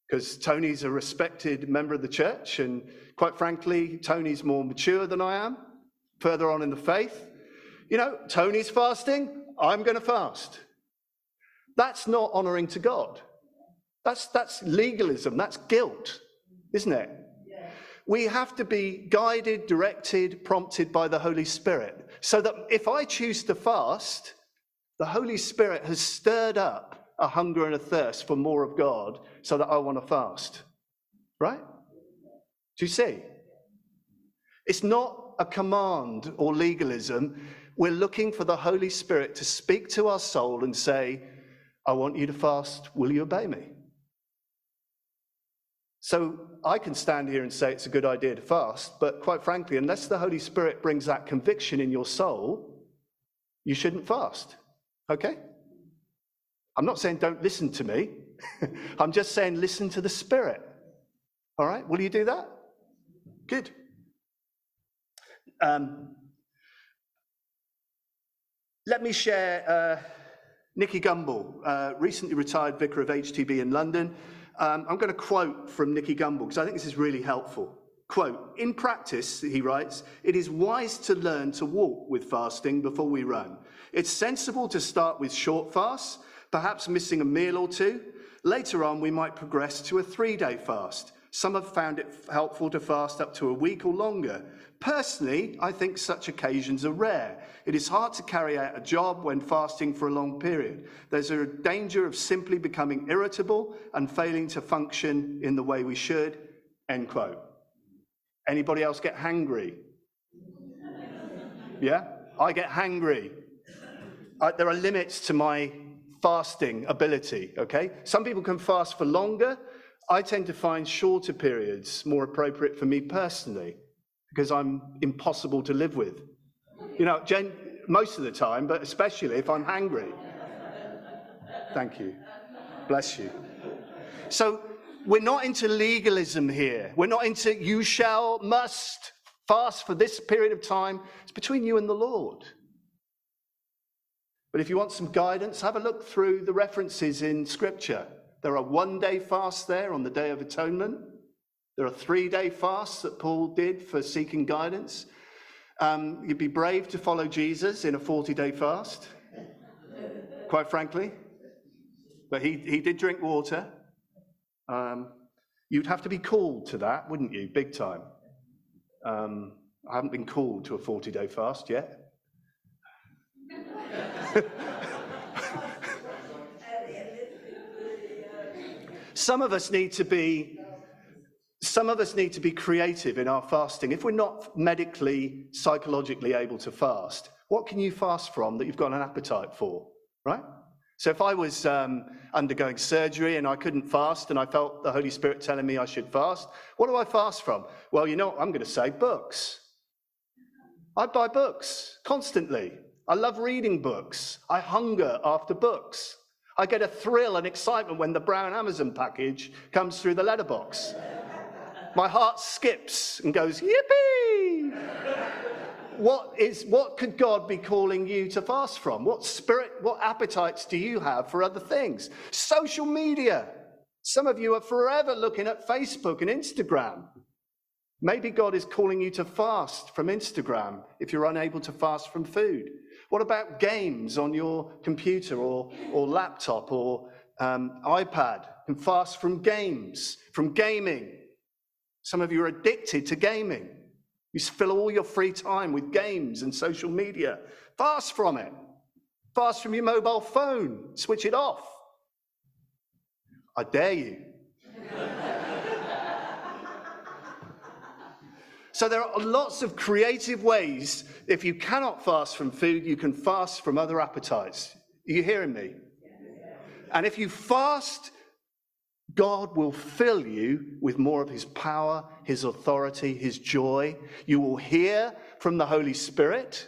Speaker 22: because Tony's a respected member of the church, and quite frankly, Tony's more mature than I am, further on in the faith. You know, Tony's fasting, I'm going to fast. That's not honoring to God. That's, that's legalism, that's guilt, isn't it? We have to be guided, directed, prompted by the Holy Spirit. So that if I choose to fast, the Holy Spirit has stirred up a hunger and a thirst for more of God so that I want to fast. Right? Do you see? It's not a command or legalism. We're looking for the Holy Spirit to speak to our soul and say, I want you to fast. Will you obey me? So I can stand here and say it's a good idea to fast, but quite frankly, unless the Holy Spirit brings that conviction in your soul, you shouldn't fast. Okay? I'm not saying don't listen to me. I'm just saying listen to the Spirit. All right? Will you do that? Good. Um, let me share uh, Nicky Gumbel, uh, recently retired vicar of HTB in London. Um, I'm going to quote from Nicky Gumbel because I think this is really helpful. Quote, in practice, he writes, it is wise to learn to walk with fasting before we run. It's sensible to start with short fasts, perhaps missing a meal or two. Later on, we might progress to a three day fast. Some have found it helpful to fast up to a week or longer. Personally, I think such occasions are rare. It is hard to carry out a job when fasting for a long period. There's a danger of simply becoming irritable and failing to function in the way we should. End quote. Anybody else get hangry? Yeah? I get hangry. I, there are limits to my fasting ability, okay? Some people can fast for longer. I tend to find shorter periods more appropriate for me personally because I'm impossible to live with. You know, most of the time, but especially if I'm hungry. Thank you. Bless you. So, we're not into legalism here. We're not into you shall, must fast for this period of time. It's between you and the Lord. But if you want some guidance, have a look through the references in Scripture. There are one day fasts there on the Day of Atonement. There are three day fasts that Paul did for seeking guidance. Um, you'd be brave to follow Jesus in a 40 day fast, quite frankly. But he, he did drink water. Um, you'd have to be called to that, wouldn't you? Big time. Um, I haven't been called to a 40 day fast yet. Some of us need to be some of us need to be creative in our fasting. If we're not medically, psychologically able to fast, what can you fast from that you've got an appetite for, right? So if I was um, undergoing surgery and I couldn't fast and I felt the Holy Spirit telling me I should fast, what do I fast from? Well, you know I'm going to say? Books. I buy books constantly. I love reading books. I hunger after books. I get a thrill and excitement when the brown Amazon package comes through the letterbox. My heart skips and goes, yippee! what is what could God be calling you to fast from? What spirit, what appetites do you have for other things? Social media. Some of you are forever looking at Facebook and Instagram. Maybe God is calling you to fast from Instagram if you're unable to fast from food. What about games on your computer or, or laptop or um, iPad? You can fast from games, from gaming. Some of you are addicted to gaming. You fill all your free time with games and social media. Fast from it. Fast from your mobile phone. Switch it off. I dare you. So there are lots of creative ways. If you cannot fast from food, you can fast from other appetites. Are you hearing me? And if you fast, God will fill you with more of his power, his authority, his joy. You will hear from the Holy Spirit.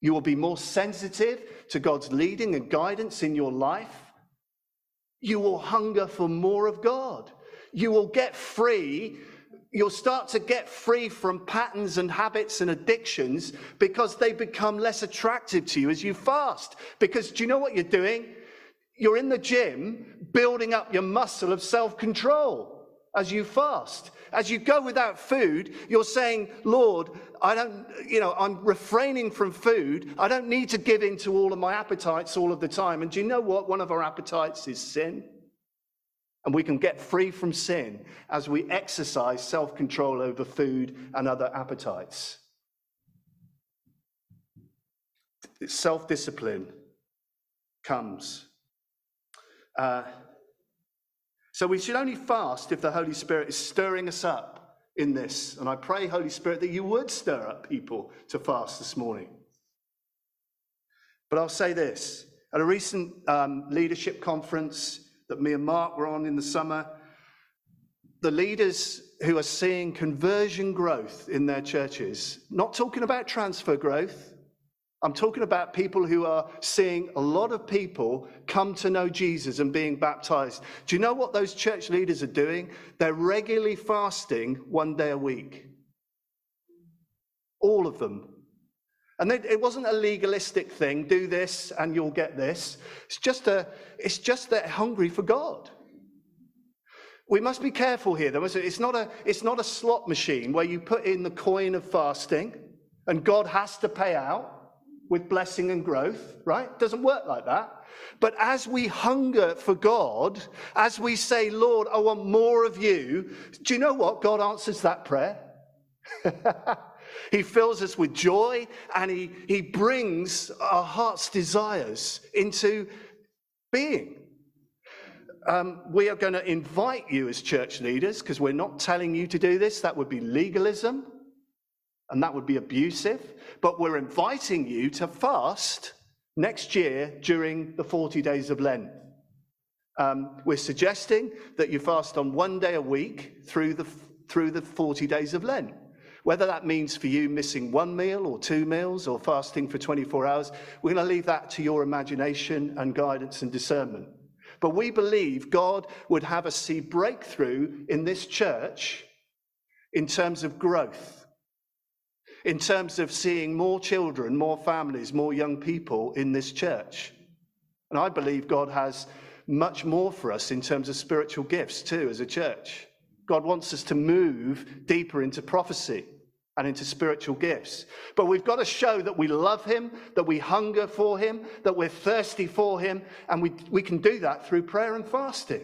Speaker 22: You will be more sensitive to God's leading and guidance in your life. You will hunger for more of God. You will get free. You'll start to get free from patterns and habits and addictions because they become less attractive to you as you fast. Because do you know what you're doing? You're in the gym building up your muscle of self control as you fast. As you go without food, you're saying, Lord, I don't, you know, I'm refraining from food. I don't need to give in to all of my appetites all of the time. And do you know what? One of our appetites is sin. And we can get free from sin as we exercise self control over food and other appetites. Self discipline comes uh, so we should only fast if the Holy Spirit is stirring us up in this. And I pray, Holy Spirit, that you would stir up people to fast this morning. But I'll say this at a recent um, leadership conference that me and Mark were on in the summer, the leaders who are seeing conversion growth in their churches, not talking about transfer growth, I'm talking about people who are seeing a lot of people come to know Jesus and being baptized. Do you know what those church leaders are doing? They're regularly fasting one day a week. All of them. And it wasn't a legalistic thing, do this and you'll get this. It's just a it's just they're hungry for God. We must be careful here. Though. It's not a it's not a slot machine where you put in the coin of fasting and God has to pay out with blessing and growth, right? It Doesn't work like that. But as we hunger for God, as we say, Lord, I want more of you, do you know what? God answers that prayer. he fills us with joy and he, he brings our heart's desires into being. Um, we are going to invite you as church leaders because we're not telling you to do this. That would be legalism and that would be abusive. But we're inviting you to fast next year during the 40 days of Lent. Um, we're suggesting that you fast on one day a week through the, through the 40 days of Lent. Whether that means for you missing one meal or two meals or fasting for 24 hours, we're going to leave that to your imagination and guidance and discernment. But we believe God would have us see breakthrough in this church in terms of growth in terms of seeing more children, more families, more young people in this church. And I believe God has much more for us in terms of spiritual gifts too as a church. God wants us to move deeper into prophecy and into spiritual gifts. But we've got to show that we love Him, that we hunger for Him, that we're thirsty for Him, and we, we can do that through prayer and fasting.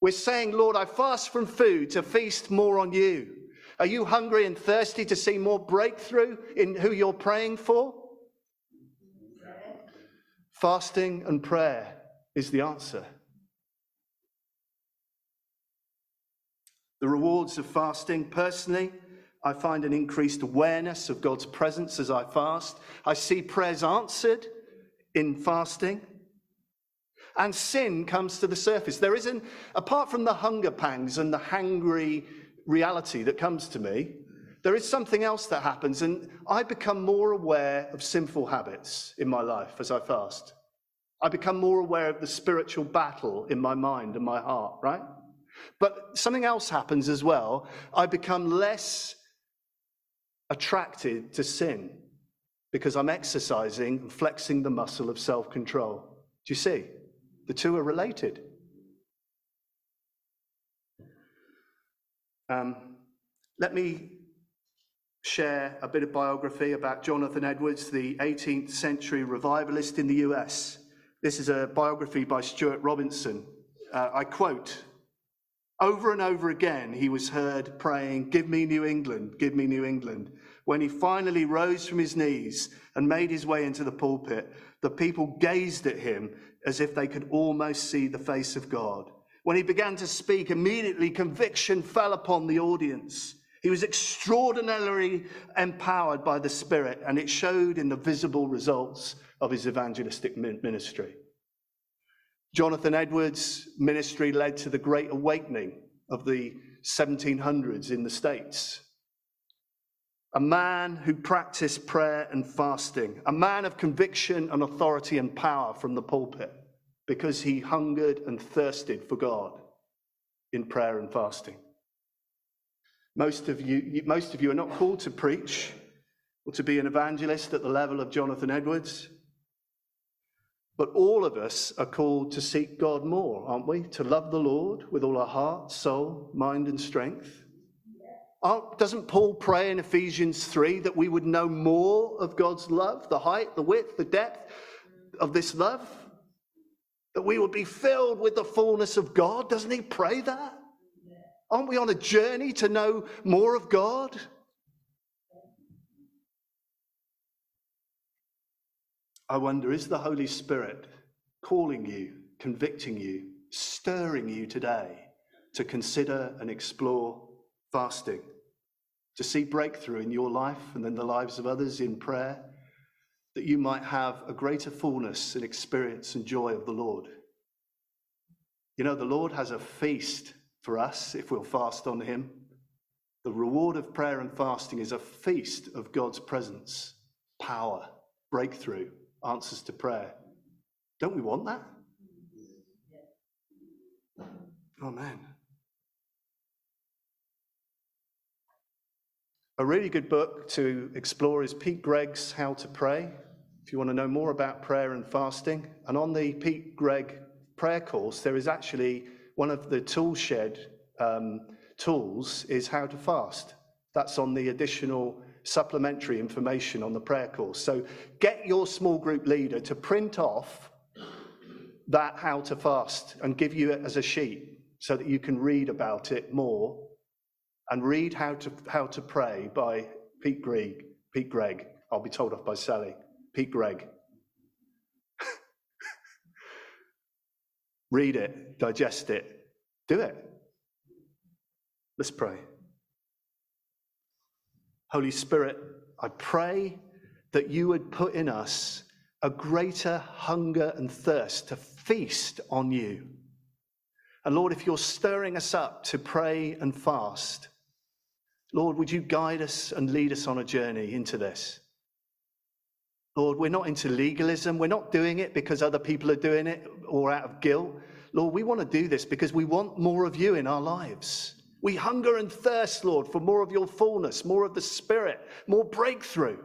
Speaker 22: We're saying, Lord, I fast from food to feast more on you. Are you hungry and thirsty to see more breakthrough in who you're praying for? Fasting and prayer is the answer. The rewards of fasting, personally, I find an increased awareness of God's presence as I fast. I see prayers answered in fasting. And sin comes to the surface. There isn't, apart from the hunger pangs and the hangry reality that comes to me, there is something else that happens, and I become more aware of sinful habits in my life as I fast. I become more aware of the spiritual battle in my mind and my heart, right? But something else happens as well. I become less attracted to sin because I'm exercising and flexing the muscle of self control. Do you see? The two are related. Um, let me share a bit of biography about Jonathan Edwards, the 18th century revivalist in the US. This is a biography by Stuart Robinson. Uh, I quote Over and over again, he was heard praying, Give me New England, give me New England. When he finally rose from his knees and made his way into the pulpit, the people gazed at him as if they could almost see the face of God. When he began to speak, immediately conviction fell upon the audience. He was extraordinarily empowered by the Spirit, and it showed in the visible results of his evangelistic ministry. Jonathan Edwards' ministry led to the Great Awakening of the 1700s in the States. A man who practiced prayer and fasting, a man of conviction and authority and power from the pulpit because he hungered and thirsted for God in prayer and fasting. Most of you, most of you are not called to preach or to be an evangelist at the level of Jonathan Edwards. But all of us are called to seek God more, aren't we? To love the Lord with all our heart, soul, mind, and strength. Aren't, doesn't Paul pray in Ephesians 3 that we would know more of God's love, the height, the width, the depth of this love? That we would be filled with the fullness of God? Doesn't he pray that? Aren't we on a journey to know more of God? I wonder is the Holy Spirit calling you, convicting you, stirring you today to consider and explore fasting, to see breakthrough in your life and then the lives of others in prayer, that you might have a greater fullness and experience and joy of the Lord? You know, the Lord has a feast for us if we'll fast on Him. The reward of prayer and fasting is a feast of God's presence, power, breakthrough, answers to prayer. Don't we want that? Amen. A really good book to explore is Pete Greig's How to Pray. If you want to know more about prayer and fasting, and on the Pete Greig prayer course, there is actually one of the tool shed um, tools is how to fast. That's on the additional supplementary information on the prayer course. So get your small group leader to print off that how to fast and give you it as a sheet so that you can read about it more and read how to how to pray by Pete Greig. Pete Greig. I'll be told off by Sally. Pete Greig. read it, digest it, do it. Let's pray. Holy Spirit, I pray that you would put in us a greater hunger and thirst to feast on you. And Lord, if you're stirring us up to pray and fast, Lord, would you guide us and lead us on a journey into this? Lord, we're not into legalism. We're not doing it because other people are doing it or out of guilt. Lord, we want to do this because we want more of you in our lives. We hunger and thirst, Lord, for more of your fullness, more of the Spirit, more breakthrough.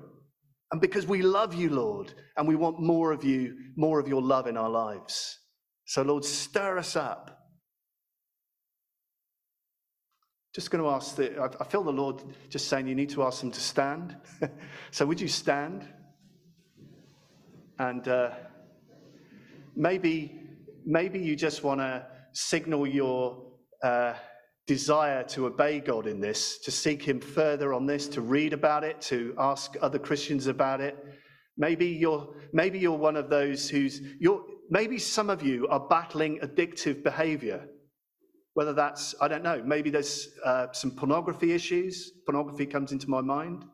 Speaker 22: And because we love you, Lord, and we want more of you, more of your love in our lives. So, Lord, stir us up. Just going to ask that, I feel the Lord just saying you need to ask them to stand. so, would you stand? And uh, maybe maybe you just want to signal your uh, desire to obey God in this, to seek Him further on this, to read about it, to ask other Christians about it. Maybe you're, maybe you're one of those who's, you're, maybe some of you are battling addictive behavior. Whether that's, I don't know, maybe there's uh, some pornography issues. Pornography comes into my mind.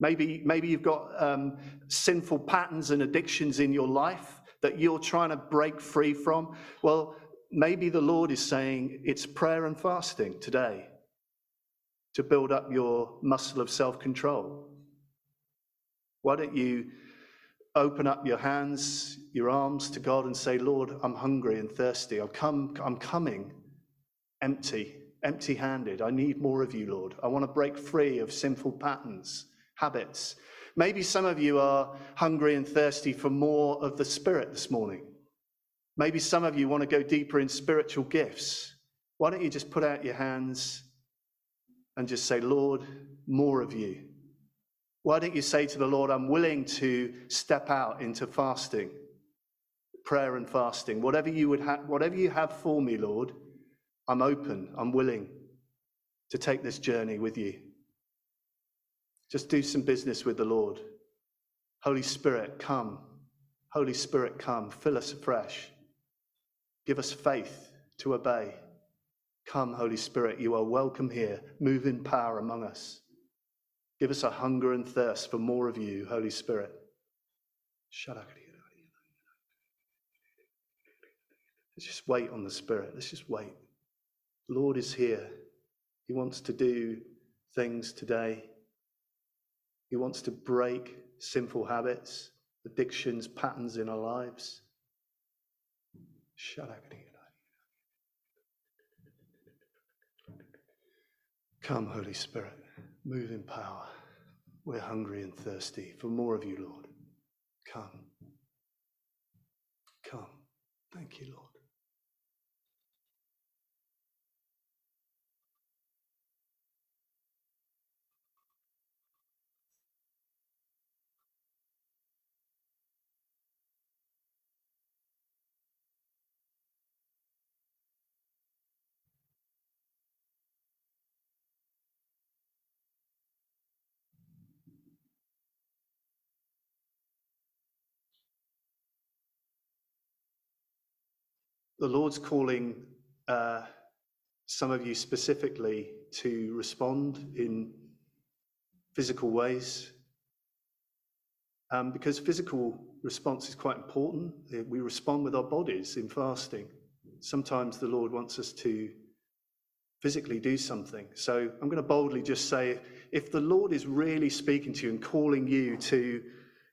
Speaker 22: Maybe, maybe you've got um, sinful patterns and addictions in your life that you're trying to break free from? Well, maybe the Lord is saying it's prayer and fasting today to build up your muscle of self control. Why don't you open up your hands, your arms to God and say, Lord, I'm hungry and thirsty. I've come, I'm coming empty, empty handed. I need more of you, Lord. I want to break free of sinful patterns, habits. Maybe some of you are hungry and thirsty for more of the Spirit this morning. Maybe some of you want to go deeper in spiritual gifts. Why don't you just put out your hands and just say, Lord, more of you? Why don't you say to the Lord, I'm willing to step out into fasting, prayer and fasting, whatever you would have, whatever you have for me, Lord, I'm open, I'm willing to take this journey with you. Just do some business with the Lord. Holy Spirit, come. Holy Spirit, come. Fill us afresh. Give us faith to obey. Come, Holy Spirit, you are welcome here. Move in power among us. Give us a hunger and thirst for more of you, Holy Spirit. Let's just wait on the Spirit. Let's just wait. The Lord is here. He wants to do things today. He wants to break sinful habits, addictions, patterns in our lives. Come, Holy Spirit, move in power. We're hungry and thirsty for more of you, Lord. Come. Come. Thank you, Lord. The Lord's calling uh, some of you specifically to respond in physical ways. Um, because physical response is quite important. We respond with our bodies in fasting. Sometimes the Lord wants us to physically do something. So I'm going to boldly just say if the Lord is really speaking to you and calling you to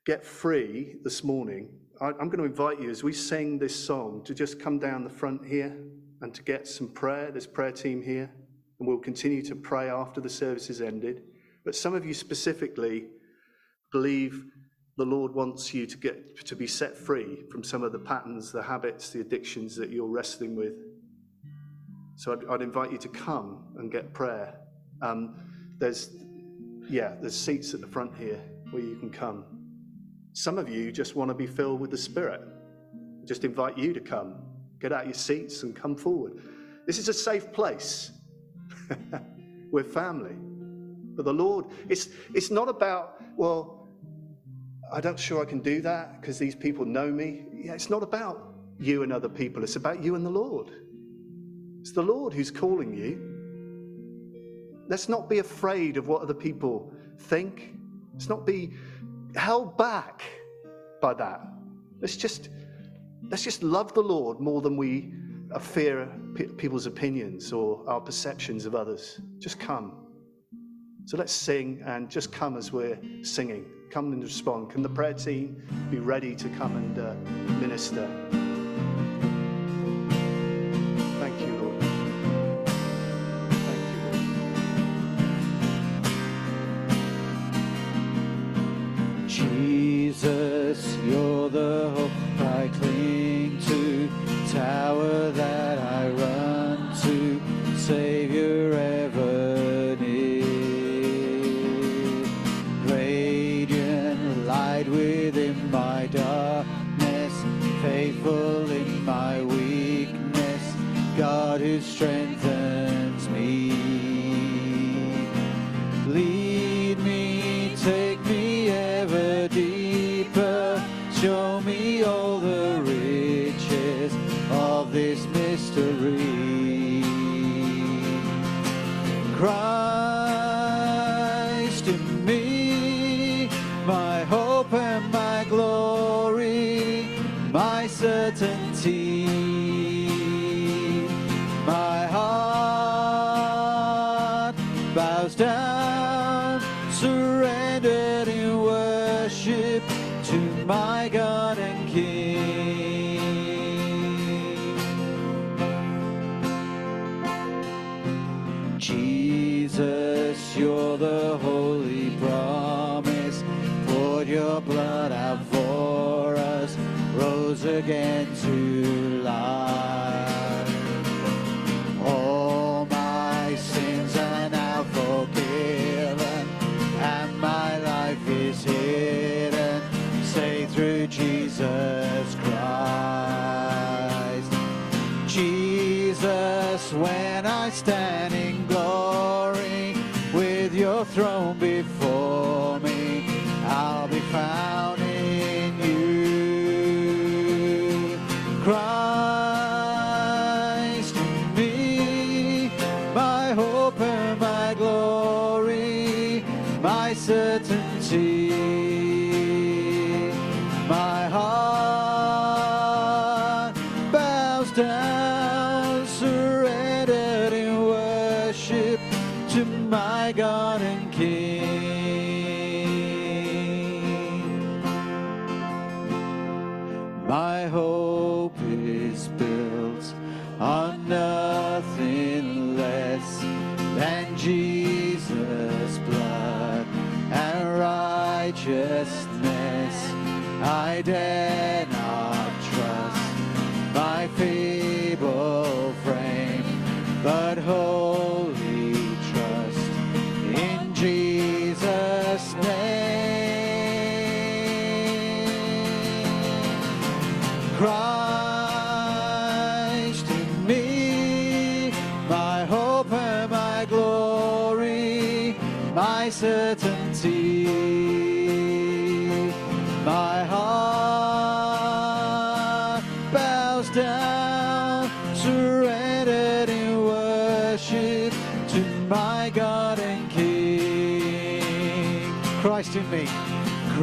Speaker 22: get free this morning, I, am going to invite you as we sing this song to just come down the front here and to get some prayer. There's prayer team here, and we'll continue to pray after the service is ended. But some of you specifically believe the Lord wants you to get to be set free from some of the patterns, the habits, the addictions that you're wrestling with. So I'd, I'd invite you to come and get prayer. Um, there's, yeah, there's seats at the front here where you can come. Some of you just want to be filled with the Spirit. Just invite you to come. Get out your seats and come forward. This is a safe place. We're family. But the Lord, it's, it's not about, well, I'm not sure I can do that because these people know me. Yeah, it's not about you and other people, it's about you and the Lord. It's the Lord who's calling you. Let's not be afraid of what other people think. Let's not be held back by that. Let's just let's just love the Lord more than we fear people's opinions or our perceptions of others. Just come. So let's sing and just come as we're singing. Come and respond. Can the prayer team be ready to come and uh, minister?
Speaker 3: On nothing less than Jesus'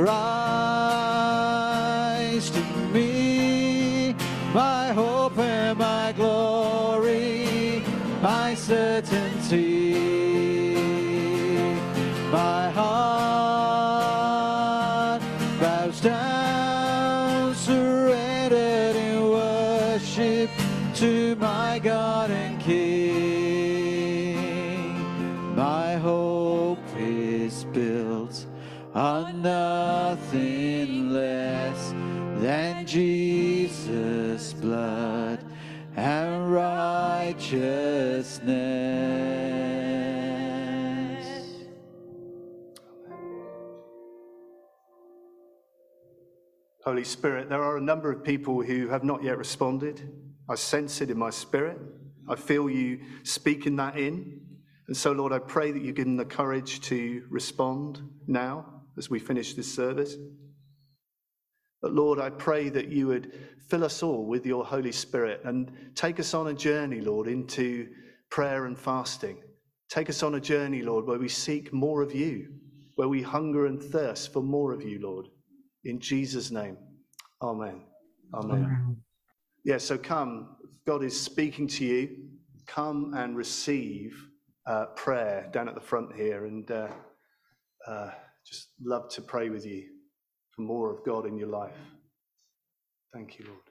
Speaker 3: Christ
Speaker 22: Holy Spirit, there are a number of people who have not yet responded. I sense it in my spirit. I feel you speaking that in. And so, Lord, I pray that you give them the courage to respond now as we finish this service. But Lord, I pray that you would fill us all with your Holy Spirit and take us on a journey, Lord, into prayer and fasting. Take us on a journey, Lord, where we seek more of you, where we hunger and thirst for more of you, Lord. In Jesus' name, amen. Amen. Yeah, so come. God is speaking to you. Come and receive uh, prayer down at the front here. And uh, uh, just love to pray with you for more of God in your life. Thank you, Lord.